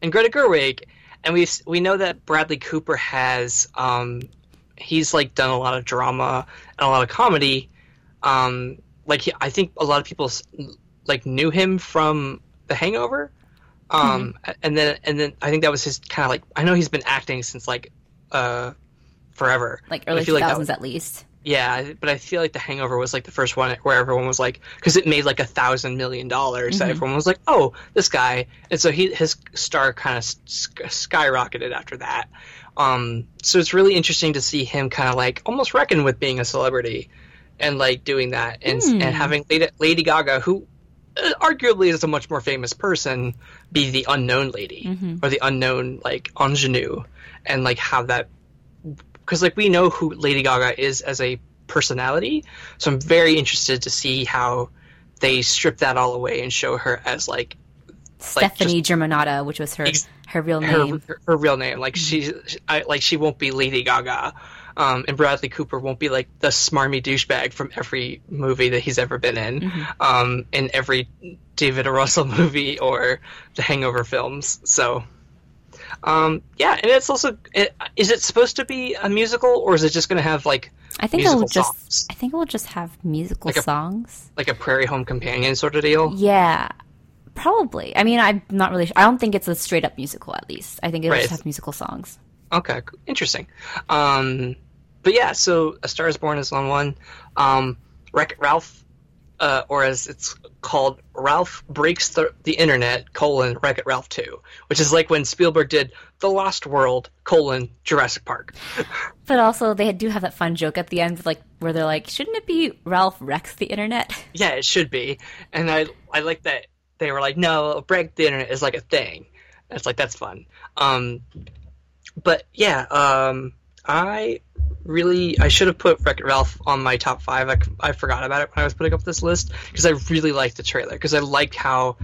and Greta Gerwig, and we we know that Bradley Cooper has um, he's like done a lot of drama and a lot of comedy. Um, like he, I think a lot of people like knew him from The Hangover. Um, and then and then I think that was his kind of like I know he's been acting since like uh forever. like early feel 2000s like at least. Yeah, but I feel like The Hangover was like the first one where everyone was like, because it made like a thousand million dollars, that everyone was like, oh, this guy, and so he his star kind of sk- skyrocketed after that. Um, so it's really interesting to see him kind of like almost reckon with being a celebrity, and like doing that, and and having Lady, Lady Gaga, who Uh, arguably is a much more famous person, be the unknown lady mm-hmm. or the unknown like ingenue, and like have that because like we know who Lady Gaga is as a personality. So I'm very interested to see how they strip that all away and show her as like Stefani Germanotta, which was her Ex- her real name. her, her real name. Like she, I, like she won't be Lady Gaga, um, and Bradley Cooper won't be like the smarmy douchebag from every movie that he's ever been in, Mm-hmm. um, in every David O. Russell [laughs] movie or the Hangover films. So, um, yeah, and it's also, it, is it supposed to be a musical or is it just going to have like I think it'll just songs? I think it will just have musical Like a- songs. like a Prairie Home Companion sort of deal? Yeah. Probably. I mean, I'm not really. I don't think it's a straight up musical. At least I think it'll Right. just have musical songs. Okay, interesting. Um, but yeah, so A Star Is Born is on one. Um, Wreck Ralph, uh, or as it's called, Ralph Breaks the, the Internet, colon, Wreck It Ralph 2, which is like when Spielberg did The Lost World, colon, Jurassic Park. [laughs] But also, they do have that fun joke at the end, like where they're like, "Shouldn't it be Ralph wrecks the internet?" [laughs] Yeah, it should be. And I, I like that they were like, no, Break the Internet is like a thing. It's like, that's fun. Um, but yeah, um, I really I should have put Wreck It Ralph on my top five. I, I forgot about it when I was putting up this list because I really liked the trailer because I liked how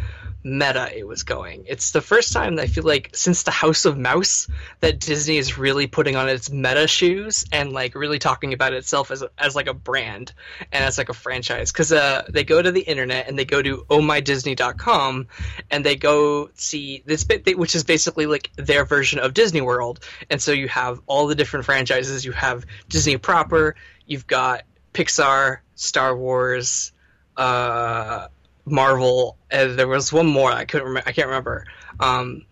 meta it was going. It's the first time I feel like since the House of Mouse that Disney is really putting on its meta shoes and like really talking about itself as as like a brand and as like a franchise. Because uh, they go to the internet and they go to ohmydisney.com and they go see this bit which is basically like their version of Disney World. And so you have all the different franchises. You have Disney proper. You've got Pixar Star Wars uh Marvel. And there was one more I couldn't remember. I can't remember. Um,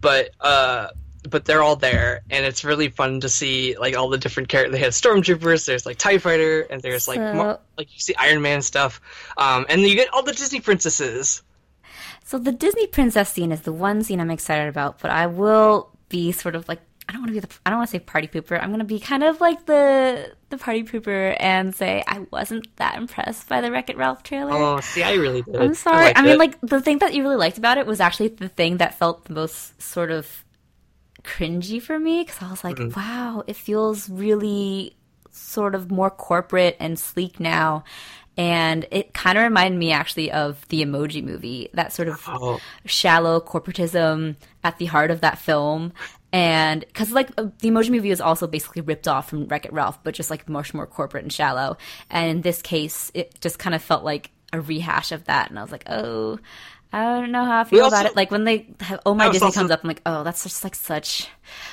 but uh, but they're all there, and it's really fun to see like all the different characters. They had stormtroopers. There's like Tie Fighter, and there's like So- Mar- like you see Iron Man stuff. Um, and you get all the Disney princesses. So the Disney princess scene is the one scene I'm excited about, but I will be sort of like I don't want to be the I don't want to say party pooper. I'm going to be kind of like the the party pooper and say I wasn't that impressed by the Wreck It Ralph trailer. Oh, see, I really did. I'm sorry. liked I, mean, it. like the thing that you really liked about it was actually the thing that felt the most sort of cringy for me because I was like, Mm-hmm. wow, it feels really sort of more corporate and sleek now. And it kind of reminded me actually of the Emoji Movie, that sort of Oh. shallow corporatism at the heart of that film. And because like uh, the Emoji Movie was also basically ripped off from Wreck It Ralph, but just like much more corporate and shallow. And in this case, it just kind of felt like a rehash of that. And I was like, oh, I don't know how I feel also- about it. Like when they have Oh My Disney also- comes up, I'm like, oh, that's just like such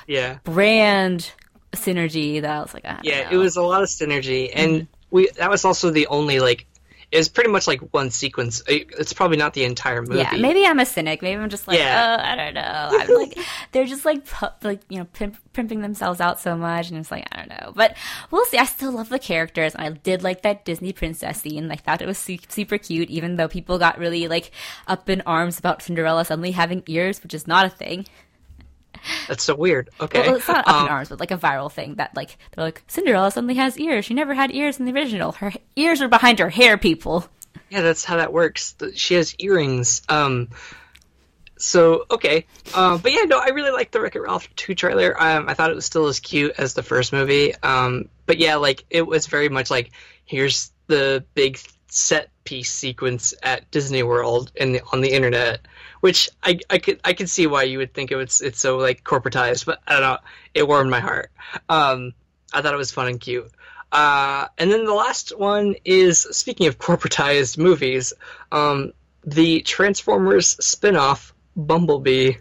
yeah. brand synergy that I was like, I Yeah, know. it was a lot of synergy, and we that was also the only like was pretty much like one sequence. Uh, it's probably not the entire movie. Yeah, maybe I'm a cynic. Maybe I'm just like, Yeah. oh, I don't know. I'm like, [laughs] they're just like, pu- like you know, pimp- pimping themselves out so much, and it's like, I don't know. But we'll see. I still love the characters, and I did like that Disney princess scene. I thought it was su- super cute, even though people got really like up in arms about Cinderella suddenly having ears, which is not a thing. That's so weird. Okay, Well, it's not up Um, in arms, but like a viral thing that like they're like Cinderella suddenly has ears. She never had ears in the original. Her ears are behind her hair, people. Yeah, that's how that works. She has earrings. Um, so okay, uh, but yeah, no, I really liked the Wreck-It Ralph two trailer. Um, I thought it was still as cute as the first movie. Um, but yeah, like it was very much like here's the big set piece sequence at Disney World and the, on the internet, which I, I could I could see why you would think it was it's so like corporatized, but I don't know, it warmed my heart. Um, I thought it was fun and cute. Uh, and then the last one is speaking of corporatized movies, um, the Transformers spin-off Bumblebee,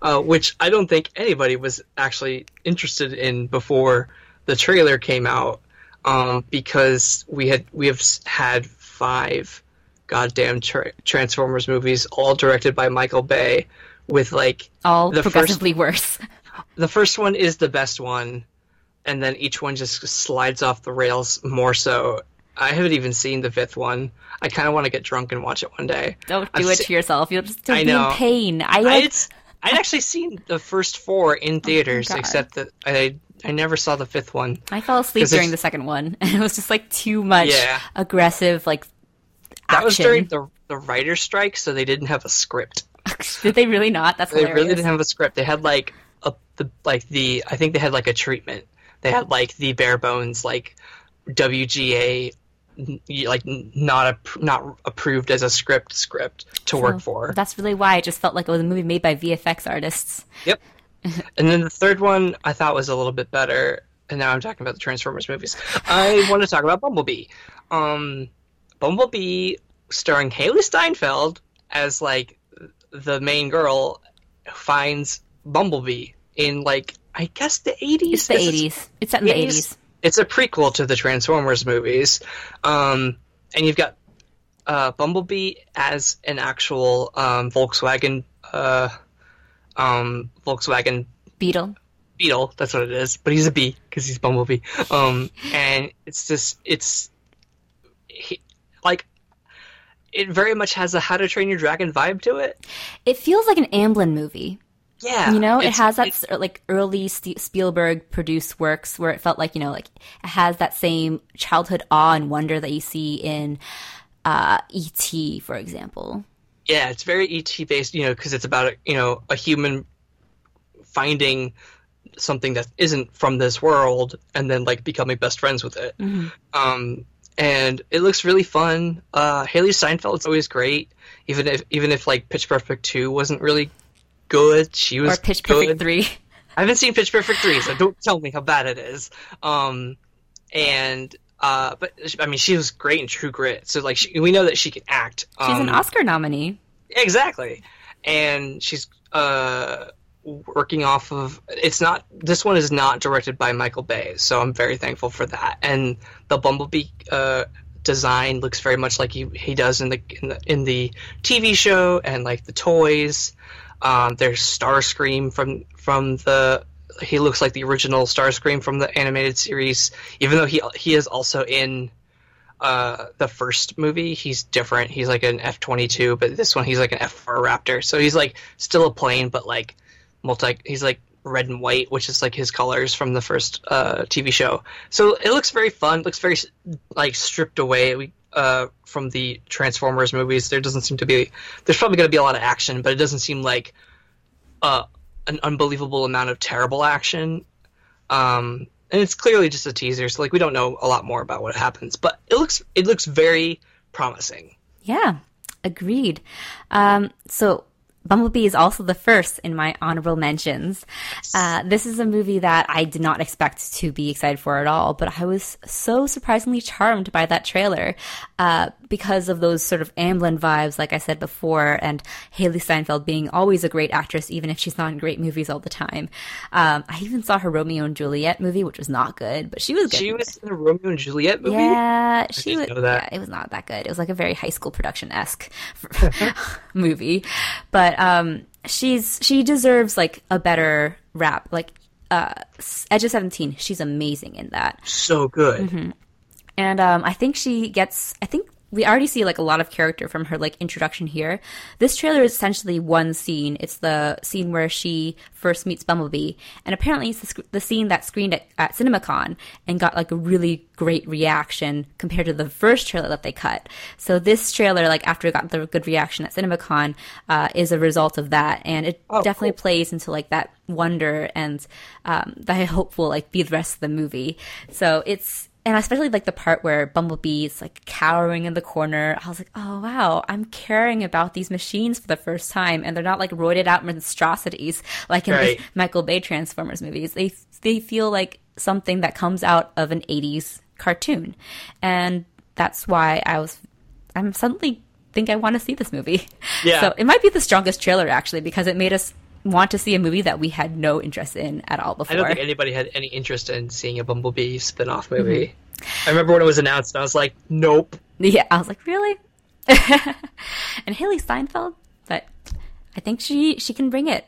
uh, which I don't think anybody was actually interested in before the trailer came out, um, because we had we have had five goddamn tra- Transformers movies, all directed by Michael Bay, with like All The first- progressively worse. [laughs] the first one is the best one, and then each one just slides off the rails more so. I haven't even seen the fifth one. I kind of want to get drunk and watch it one day. Don't I've do it se- to yourself. You'll just I be in pain. I I like, had, I'd actually seen the first four in oh theaters, God. except that I I never saw the fifth one. I fell asleep during the second one, [laughs] and it was just like too much Yeah. aggressive, like That was during the the writer's strike, so they didn't have a script. [laughs] Did they really not? That's They hilarious. really didn't have a script. They had like a the like the I think they had like a treatment. They had like the bare bones like WGA like not a, not approved as a script script to work for. That's really why it just felt like it was a movie made by VFX artists. Yep. [laughs] and then the third one I thought was a little bit better, and now I'm talking about the Transformers movies. I want to talk about Bumblebee. Um, Bumblebee, starring Hailee Steinfeld as like the main girl, finds Bumblebee in like I guess the 80s. It's the eighties. It's set in the 80s. eighties. It's a prequel to the Transformers movies, um, and you've got uh, Bumblebee as an actual um, Volkswagen uh, um, Volkswagen Beetle. Beetle. That's what it is, but he's a bee because he's Bumblebee. Um, and it's just it's he, like it very much has a How to Train Your Dragon vibe to it. It feels like an Amblin movie. Yeah, You know, it has that like early Spielberg produced works where it felt like you know, like it has that same childhood awe and wonder that you see in uh, E.T., for example. yeah, it's very ET based, you know, because it's about you know a human finding something that isn't from this world and then like becoming best friends with it. Um, and it looks really fun. Uh, Hailee Steinfeld's always great, even if even if like Pitch Perfect two wasn't really good. She was Or Pitch Perfect. Three. I haven't seen Pitch Perfect three, so don't tell me how bad it is. Um, and uh, but I mean, she was great in True Grit, so like she, we know that she can act. She's an Um, Oscar nominee. Exactly. And she's uh, working off of. It's not. This one is not directed by Michael Bay, so I'm very thankful for that. And the Bumblebee uh, design looks very much like he, he does in the, in the in the TV show, and like the toys. Um, there's Starscream from from the. He looks like the original Starscream from the animated series, even though he he is also in uh, the first movie, he's different. He's like an F twenty two, but this one he's like an F four Raptor. So he's like still a plane, but like multi. He's like red and white, which is like his colors from the first uh, TV show. So it looks very fun. Looks very like stripped away uh, from the Transformers movies. There doesn't seem to be. There's probably going to be a lot of action, but it doesn't seem like uh, an unbelievable amount of terrible action. Um, and it's clearly just a teaser, so like we don't know a lot more about what happens. But it looks it looks very promising. Yeah, agreed. Um, so Bumblebee is also the first in my honorable mentions. Uh, this is a movie that I did not expect to be excited for at all, but I was so surprisingly charmed by that trailer uh, because of those sort of Amblin vibes, like I said before, and Hailee Steinfeld being always a great actress, even if she's not in great movies all the time. Um, I even saw her Romeo and Juliet movie, which was not good, but she was good. She was in a Romeo and Juliet movie. Yeah, she was. Yeah, it was not that good. It was like a very high school production esque [laughs] movie, but um, she's she deserves like a better rap. Like uh, Edge of Seventeen, she's amazing in that, So good. Mm-hmm. and um, I think she gets. I think we already see like a lot of character from her like introduction here. This trailer is essentially one scene. It's the scene where she first meets Bumblebee, and apparently it's the, sc- the scene that screened at, at CinemaCon and got like a really great reaction compared to the first trailer that they cut. So this trailer, like after it got the good reaction at CinemaCon, uh, is a result of that, and it Oh, definitely cool. plays into like that wonder and um, that I hope will like be the rest of the movie. So it's and especially like the part where Bumblebee is like cowering in the corner. I was like, oh wow, I'm caring about these machines for the first time, and they're not like roided out monstrosities like in Right. the Michael Bay Transformers movies. They they feel like something that comes out of an '80s cartoon, and that's why I was I'm suddenly think I want to see this movie. Yeah. So it might be the strongest trailer actually because it made us want to see a movie that we had no interest in at all before. I don't think anybody had any interest in seeing a Bumblebee spin-off movie. Mm-hmm. I remember when it was announced, and I was like, "Nope." Yeah, I was like, really? [laughs] and Hailee Steinfeld, but I think she she can bring it.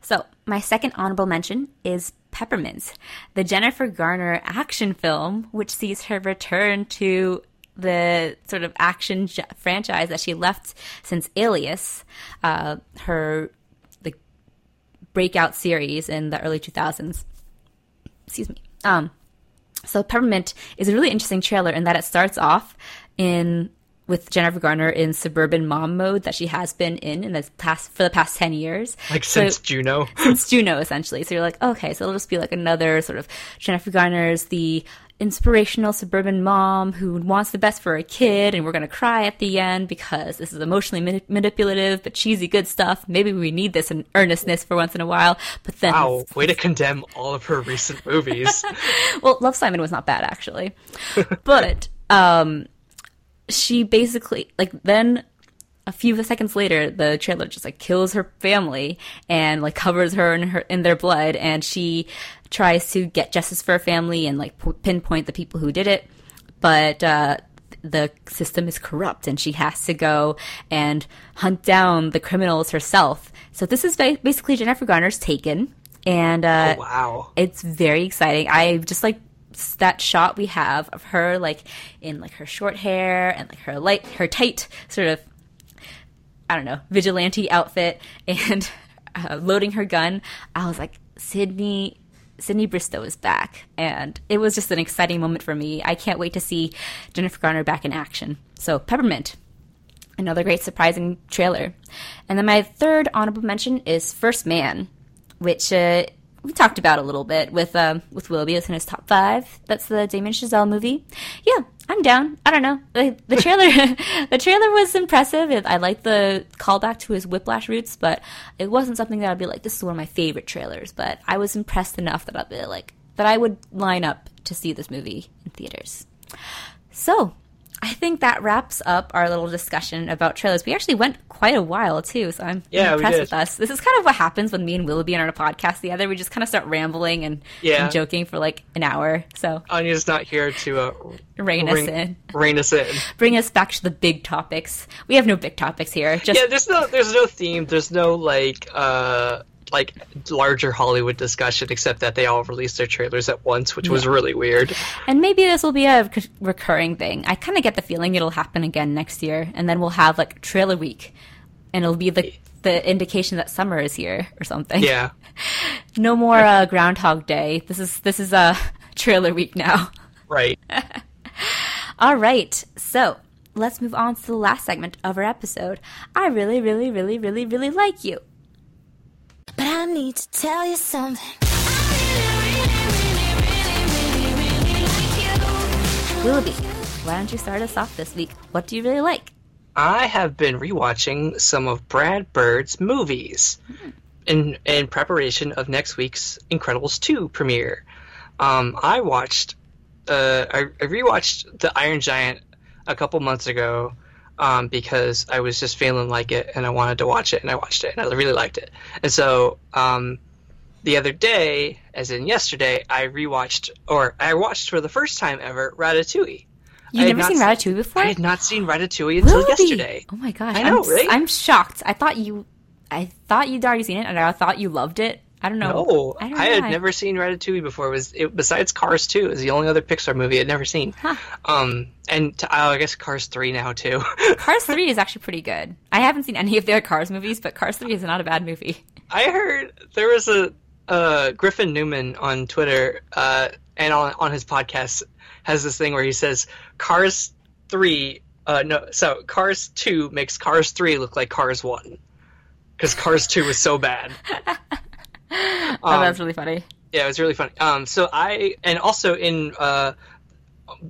So my second honorable mention is Peppermint, the Jennifer Garner action film, which sees her return to the sort of action j- franchise that she left since Alias, uh, her breakout series in the early 2000s. Excuse me. Um, so Peppermint is a really interesting trailer in that it starts off in with Jennifer Garner in suburban mom mode that she has been in in the past for the past ten years, Like So- since Juno. since Juno essentially. So you're like, okay, so it'll just be like another sort of Jennifer Garner's the inspirational suburban mom who wants the best for her kid, and we're going to cry at the end because this is emotionally manip- manipulative but cheesy good stuff. Maybe we need this in earnestness for once in a while. But then, wow, way to condemn all of her recent movies. [laughs] well, Love Simon was not bad actually, but um, she basically like then a few seconds later, the trailer just like kills her family and like covers her in her in their blood, and she tries to get justice for her family and like p- pinpoint the people who did it, but uh, the system is corrupt, and she has to go and hunt down the criminals herself. So this is ba- basically Jennifer Garner's Taken, and uh, oh, wow, it's very exciting. I just like that shot we have of her like in like her short hair and like her light her tight sort of I don't know, vigilante outfit and [laughs] uh, loading her gun, I was like, Sydney, Sydney Bristow is back. And it was just an exciting moment for me. I can't wait to see Jennifer Garner back in action. So, Peppermint, another great surprising trailer. And then my third honorable mention is First Man, which uh, we talked about a little bit with um, with. It's in his top five. That's the Damien Chazelle movie. Yeah, I'm down. I don't know. The, the trailer, [laughs] the trailer was impressive. I like the callback to his Whiplash roots, but it wasn't something that I'd be like, this is one of my favorite trailers. But I was impressed enough that I'd be like, that I would line up to see this movie in theaters. So I think that wraps up our little discussion about trailers. We actually went quite a while too, so I'm Yeah, impressed with us. This is kind of what happens when me and Willoughby are on a podcast together. We just kind of start rambling and, Yeah. and joking for like an hour. So Anya's not here to uh, rein us in, rein us in. bring us back to the big topics. We have no big topics here. Just Yeah, there's no there's no theme. There's no like uh like larger Hollywood discussion, except that they all released their trailers at once, which was really weird. And maybe this will be a recurring thing. I kind of get the feeling it'll happen again next year, and then we'll have like trailer week, and it'll be the the indication that summer is here or something. Yeah. [laughs] No more uh, Groundhog Day. This is this is a uh, [laughs] trailer week now. Right. [laughs] All right, so let's move on to the last segment of our episode. I really, really, really, really, really like you. But I need to tell you something. Willoughby, why don't you start us off this week? What do you really like? I have been rewatching some of Brad Bird's movies in in preparation of next week's Incredibles 2 premiere. Um, I watched uh, I, I rewatched The Iron Giant a couple months ago um, because I was just feeling like it and I wanted to watch it and I watched it and I really liked it. And so um, the other day, as in yesterday, I rewatched or I watched for the first time ever Ratatouille. You've never seen se- Ratatouille before? I had not seen Ratatouille until Willoughby! yesterday. Oh my gosh! I know, I'm, right? I'm shocked. I thought you, I thought you'd already seen it, and I thought you loved it. I don't know. No, I, I, don't had know. never seen Ratatouille before. It was it, besides Cars 2 is the only other Pixar movie I'd never seen. Huh. Um, and t- oh, I guess Cars 3 now too. [laughs] Cars Three is actually pretty good. I haven't seen any of the other Cars movies, but Cars Three is not a bad movie. I heard there was a uh, Griffin Newman on Twitter uh, and on on his podcast has this thing where he says Cars 3. Uh, no, so Cars 2 makes Cars 3 look like Cars 1 because Cars 2 was so bad. [laughs] [laughs] oh, Um, that's really funny. Yeah, it was really funny. Um, so I and also in uh,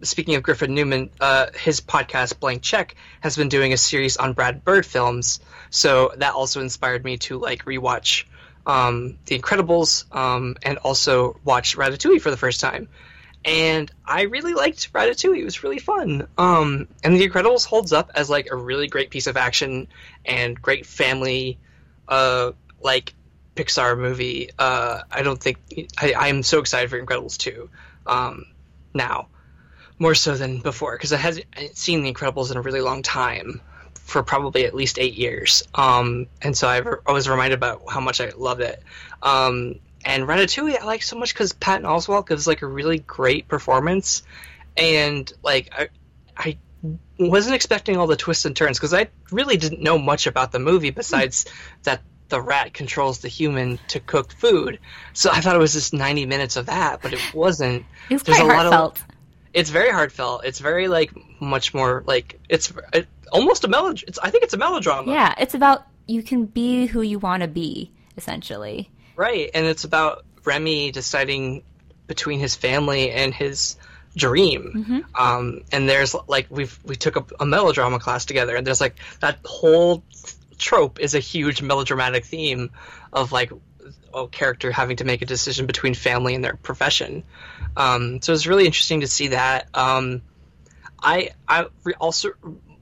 speaking of Griffin Newman, uh, his podcast Blank Check has been doing a series on Brad Bird films. So that also inspired me to like rewatch um, The Incredibles um, and also watch Ratatouille for the first time. And I really liked Ratatouille. It was really fun. Um, and The Incredibles holds up as like a really great piece of action and great family, uh, like Pixar movie. Uh, I don't think I, I'm so excited for Incredibles 2 um, now, more so than before, because I hadn't seen The Incredibles in a really long time, for probably at least eight years. Um, and so I, I was reminded about how much I loved it. Um, and Ratatouille I like so much because Patton Oswalt gives like a really great performance, and like I, I wasn't expecting all the twists and turns because I really didn't know much about the movie besides that the rat controls the human to cook food. So I thought it was just 90 minutes of that, but it wasn't. It was There's quite a lot of- heartfelt. It's very heartfelt. It's very like much more like it's it, almost a melod. It's I think it's a melodrama. yeah, it's about you can be who you want to be, essentially. Right, and it's about Remy deciding between his family and his dream. Um, and there's like we've we took a, a melodrama class together, and there's like that whole trope is a huge melodramatic theme of like a character having to make a decision between family and their profession. Um, so it's really interesting to see that. Um, I I re- also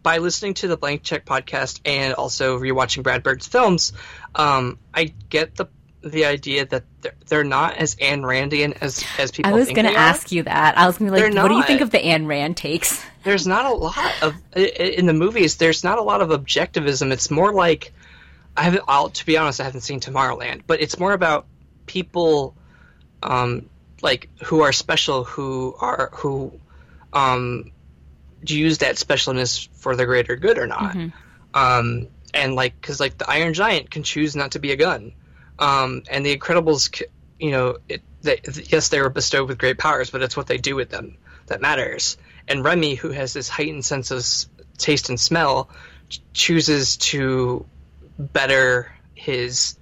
by listening to the Blank Check podcast and also rewatching Brad Bird's films, um, I get the the idea that they're, they're not as Ayn Randian as as people. I was going to ask you that. I was going to be like, They're what do you think of the Ayn Rand takes? There's not a lot of in the movies. There's not a lot of objectivism. It's more like I haven't. I'll, to be honest, I haven't seen Tomorrowland, but it's more about people, um, like who are special, who are who, um, use that specialness for the greater good or not. Um, and like, because like the Iron Giant can choose not to be a gun, um, and the Incredibles, you know, it, they, yes, they were bestowed with great powers, but it's what they do with them that matters. And Remy, who has this heightened sense of taste and smell, ch- chooses to better his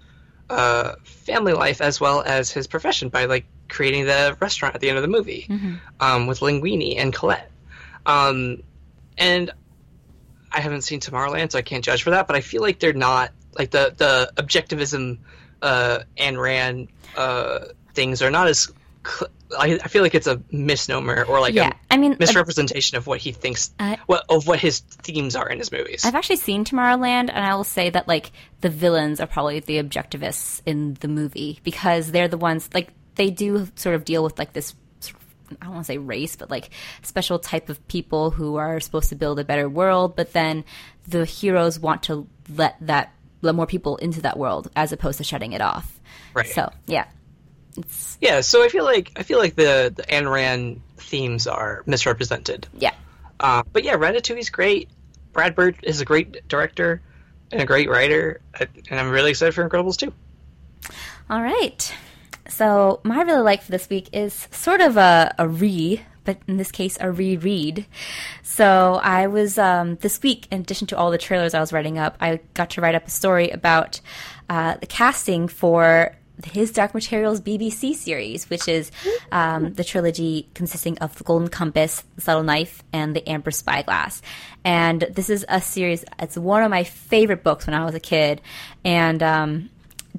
uh, family life as well as his profession by like creating the restaurant at the end of the movie um, with Linguini and Colette. Um, and I haven't seen Tomorrowland, so I can't judge for that. But I feel like they're not like the the objectivism uh, Ayn Rand uh, things are not as. I, I feel like it's a misnomer or like yeah, a I mean, misrepresentation of what he thinks, I- what of what his themes are in his movies. I've actually seen Tomorrowland, and I will say that like the villains are probably the objectivists in the movie because they're the ones like they do sort of deal with like this. I don't want to say race, but like special type of people who are supposed to build a better world, but then the heroes want to let that let more people into that world as opposed to shutting it off. Right. So yeah, it's yeah, so I feel like I feel like the the Ayn Rand themes are misrepresented. yeah. Uh, but yeah, Ratatouille's great. Brad Bird is a great director and a great writer, and I'm really excited for Incredibles too. All right. So my really like for this week is sort of a, a re, but in this case a reread. So I was um, this week, in addition to all the trailers I was writing up, I got to write up a story about uh, the casting for his Dark Materials BBC series, which is um, the trilogy consisting of The Golden Compass, The Subtle Knife, and The Amber Spyglass. And this is a series, it's one of my favorite books when I was a kid. And um,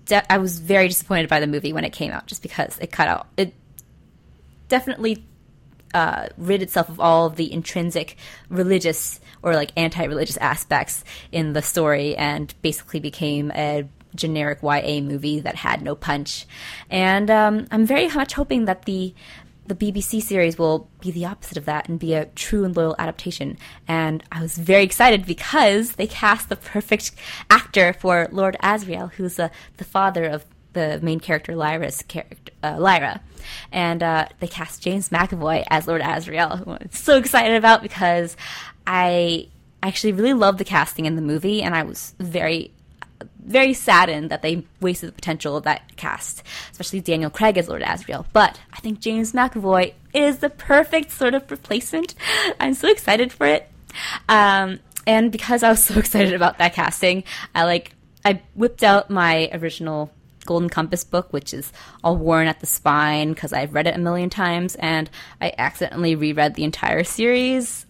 de- I was very disappointed by the movie when it came out, just because it cut out. It definitely uh, rid itself of all of the intrinsic religious or like anti-religious aspects in the story, and basically became a generic YA movie that had no punch. And um, I'm very much hoping that the the BBC series will be the opposite of that and be a true and loyal adaptation. And I was very excited because they cast the perfect actor for Lord Asriel, who's uh, the father of the main character Lyra's character, uh, Lyra, and uh, they cast James McAvoy as Lord Asriel, who I'm so excited about because I actually really loved the casting in the movie, and I was very very saddened that they wasted the potential of that cast, especially Daniel Craig as Lord Asriel. But I think James McAvoy is the perfect sort of replacement. [laughs] I'm so excited for it. Um, and because I was [laughs] so excited about that casting, I like I whipped out my original Golden Compass book, which is all worn at the spine because I've read it a million times, and I accidentally reread the entire series.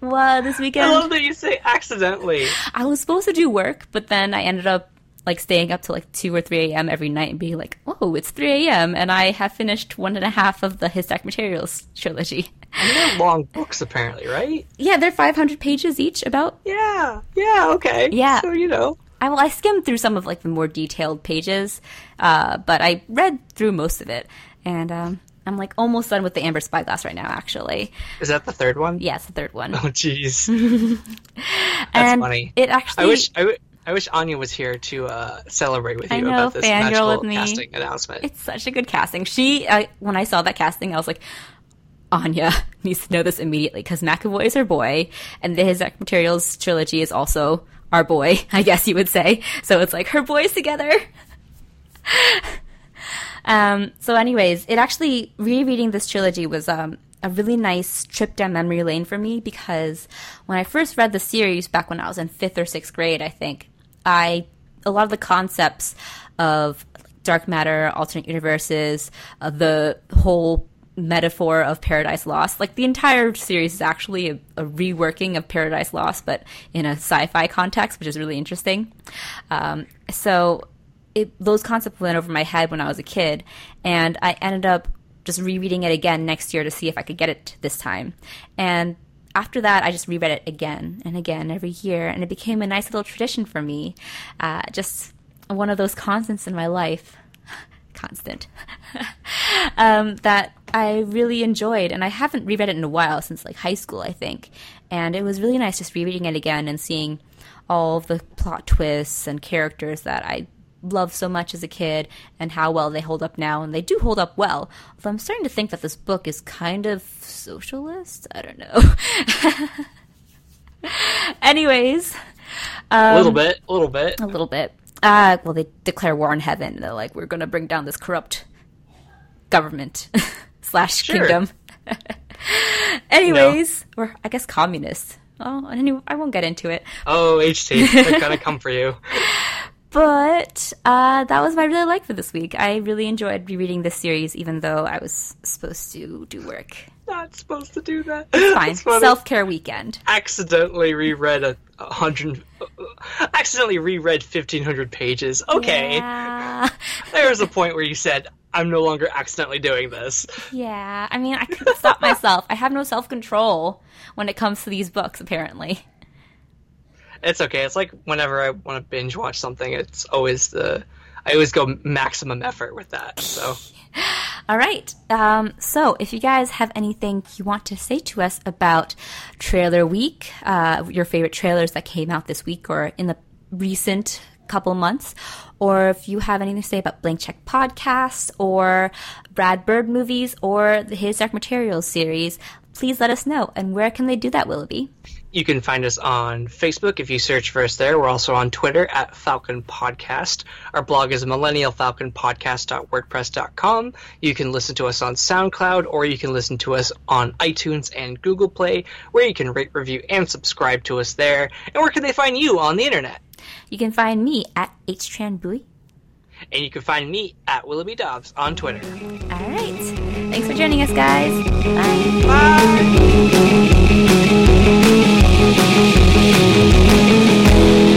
What this weekend? I love that you say accidentally. I was supposed to do work, but then I ended up like staying up till like two or three a.m. every night and being like, "Oh, it's three a.m." and I have finished one and a half of the His Dark Materials trilogy. And they're long books, apparently, right? Yeah, they're five hundred pages each. About Yeah, yeah, okay. Yeah. So you know, I well, I skimmed through some of like the more detailed pages, uh, but I read through most of it, and um, I'm like almost done with the Amber Spyglass right now. Actually, is that the third one? yeah, it's the third one. [laughs] Oh, jeez. [laughs] That's and funny. It actually, I wish I, w- I wish Anya was here to uh, celebrate with you I know, about this magical casting announcement. It's such a good casting. She, I, when I saw that casting, I was like, Anya [laughs] needs to know this immediately because McAvoy is her boy, and the His Materials trilogy is also our boy, I guess you would say. So it's like her boys together. Um, so, anyways, it actually rereading this trilogy was um, a really nice trip down memory lane for me because when I first read the series back when I was in fifth or sixth grade, I think I a lot of the concepts of dark matter, alternate universes, uh, the whole metaphor of Paradise Lost. Like the entire series is actually a, a reworking of Paradise Lost, but in a sci-fi context, which is really interesting. Um, so it, those concepts went over my head when I was a kid, and I ended up just rereading it again next year to see if I could get it this time. And after that, I just reread it again and again every year, and it became a nice little tradition for me. Uh, just one of those constants in my life. [laughs] Constant. [laughs] um, that I really enjoyed, and I haven't reread it in a while since like high school, I think. And it was really nice just rereading it again and seeing all the plot twists and characters that I loved so much as a kid and how well they hold up now. And they do hold up well. Although I'm starting to think that this book is kind of socialist. I don't know. [laughs] Anyways. Um, a little bit. A little bit. A little bit. Uh, well, they declare war on heaven. They're like, we're going to bring down this corrupt government [laughs] slash Sure. kingdom. [laughs] Anyways, or I guess communists. Oh, anyway, I won't get into it. Oh, HT, they're gonna come for you. But uh, that was my really like for this week. I really enjoyed rereading this series, even though I was supposed to do work. Not supposed to do that. Fine, [laughs] It's funny. self care weekend. accidentally reread a, a hundred. Accidentally reread fifteen hundred pages. Okay, Yeah. [laughs] there was a point where you said, "I'm no longer accidentally doing this." yeah. I mean, I couldn't stop myself. I have no self control when it comes to these books, apparently. It's okay. It's like whenever I want to binge watch something, it's always the. I always go maximum effort with that. So [laughs] All right. Um, so, if you guys have anything you want to say to us about Trailer Week, uh, your favorite trailers that came out this week or in the recent couple months, or if you have anything to say about Blank Check Podcast or Brad Bird movies or the His Dark Materials series, please let us know. And where can they do that, Willoughby? You can find us on Facebook if you search for us there. We're also on Twitter at Falcon Podcast. Our blog is millennialfalconpodcast.wordpress.com. You can listen to us on SoundCloud or you can listen to us on iTunes and Google Play, where you can rate, review, and subscribe to us there. And where can they find you on the internet? You can find me at HTranBui. And you can find me at Willoughby Dobbs on Twitter. All right. Thanks for joining us, guys. Bye. Bye! Música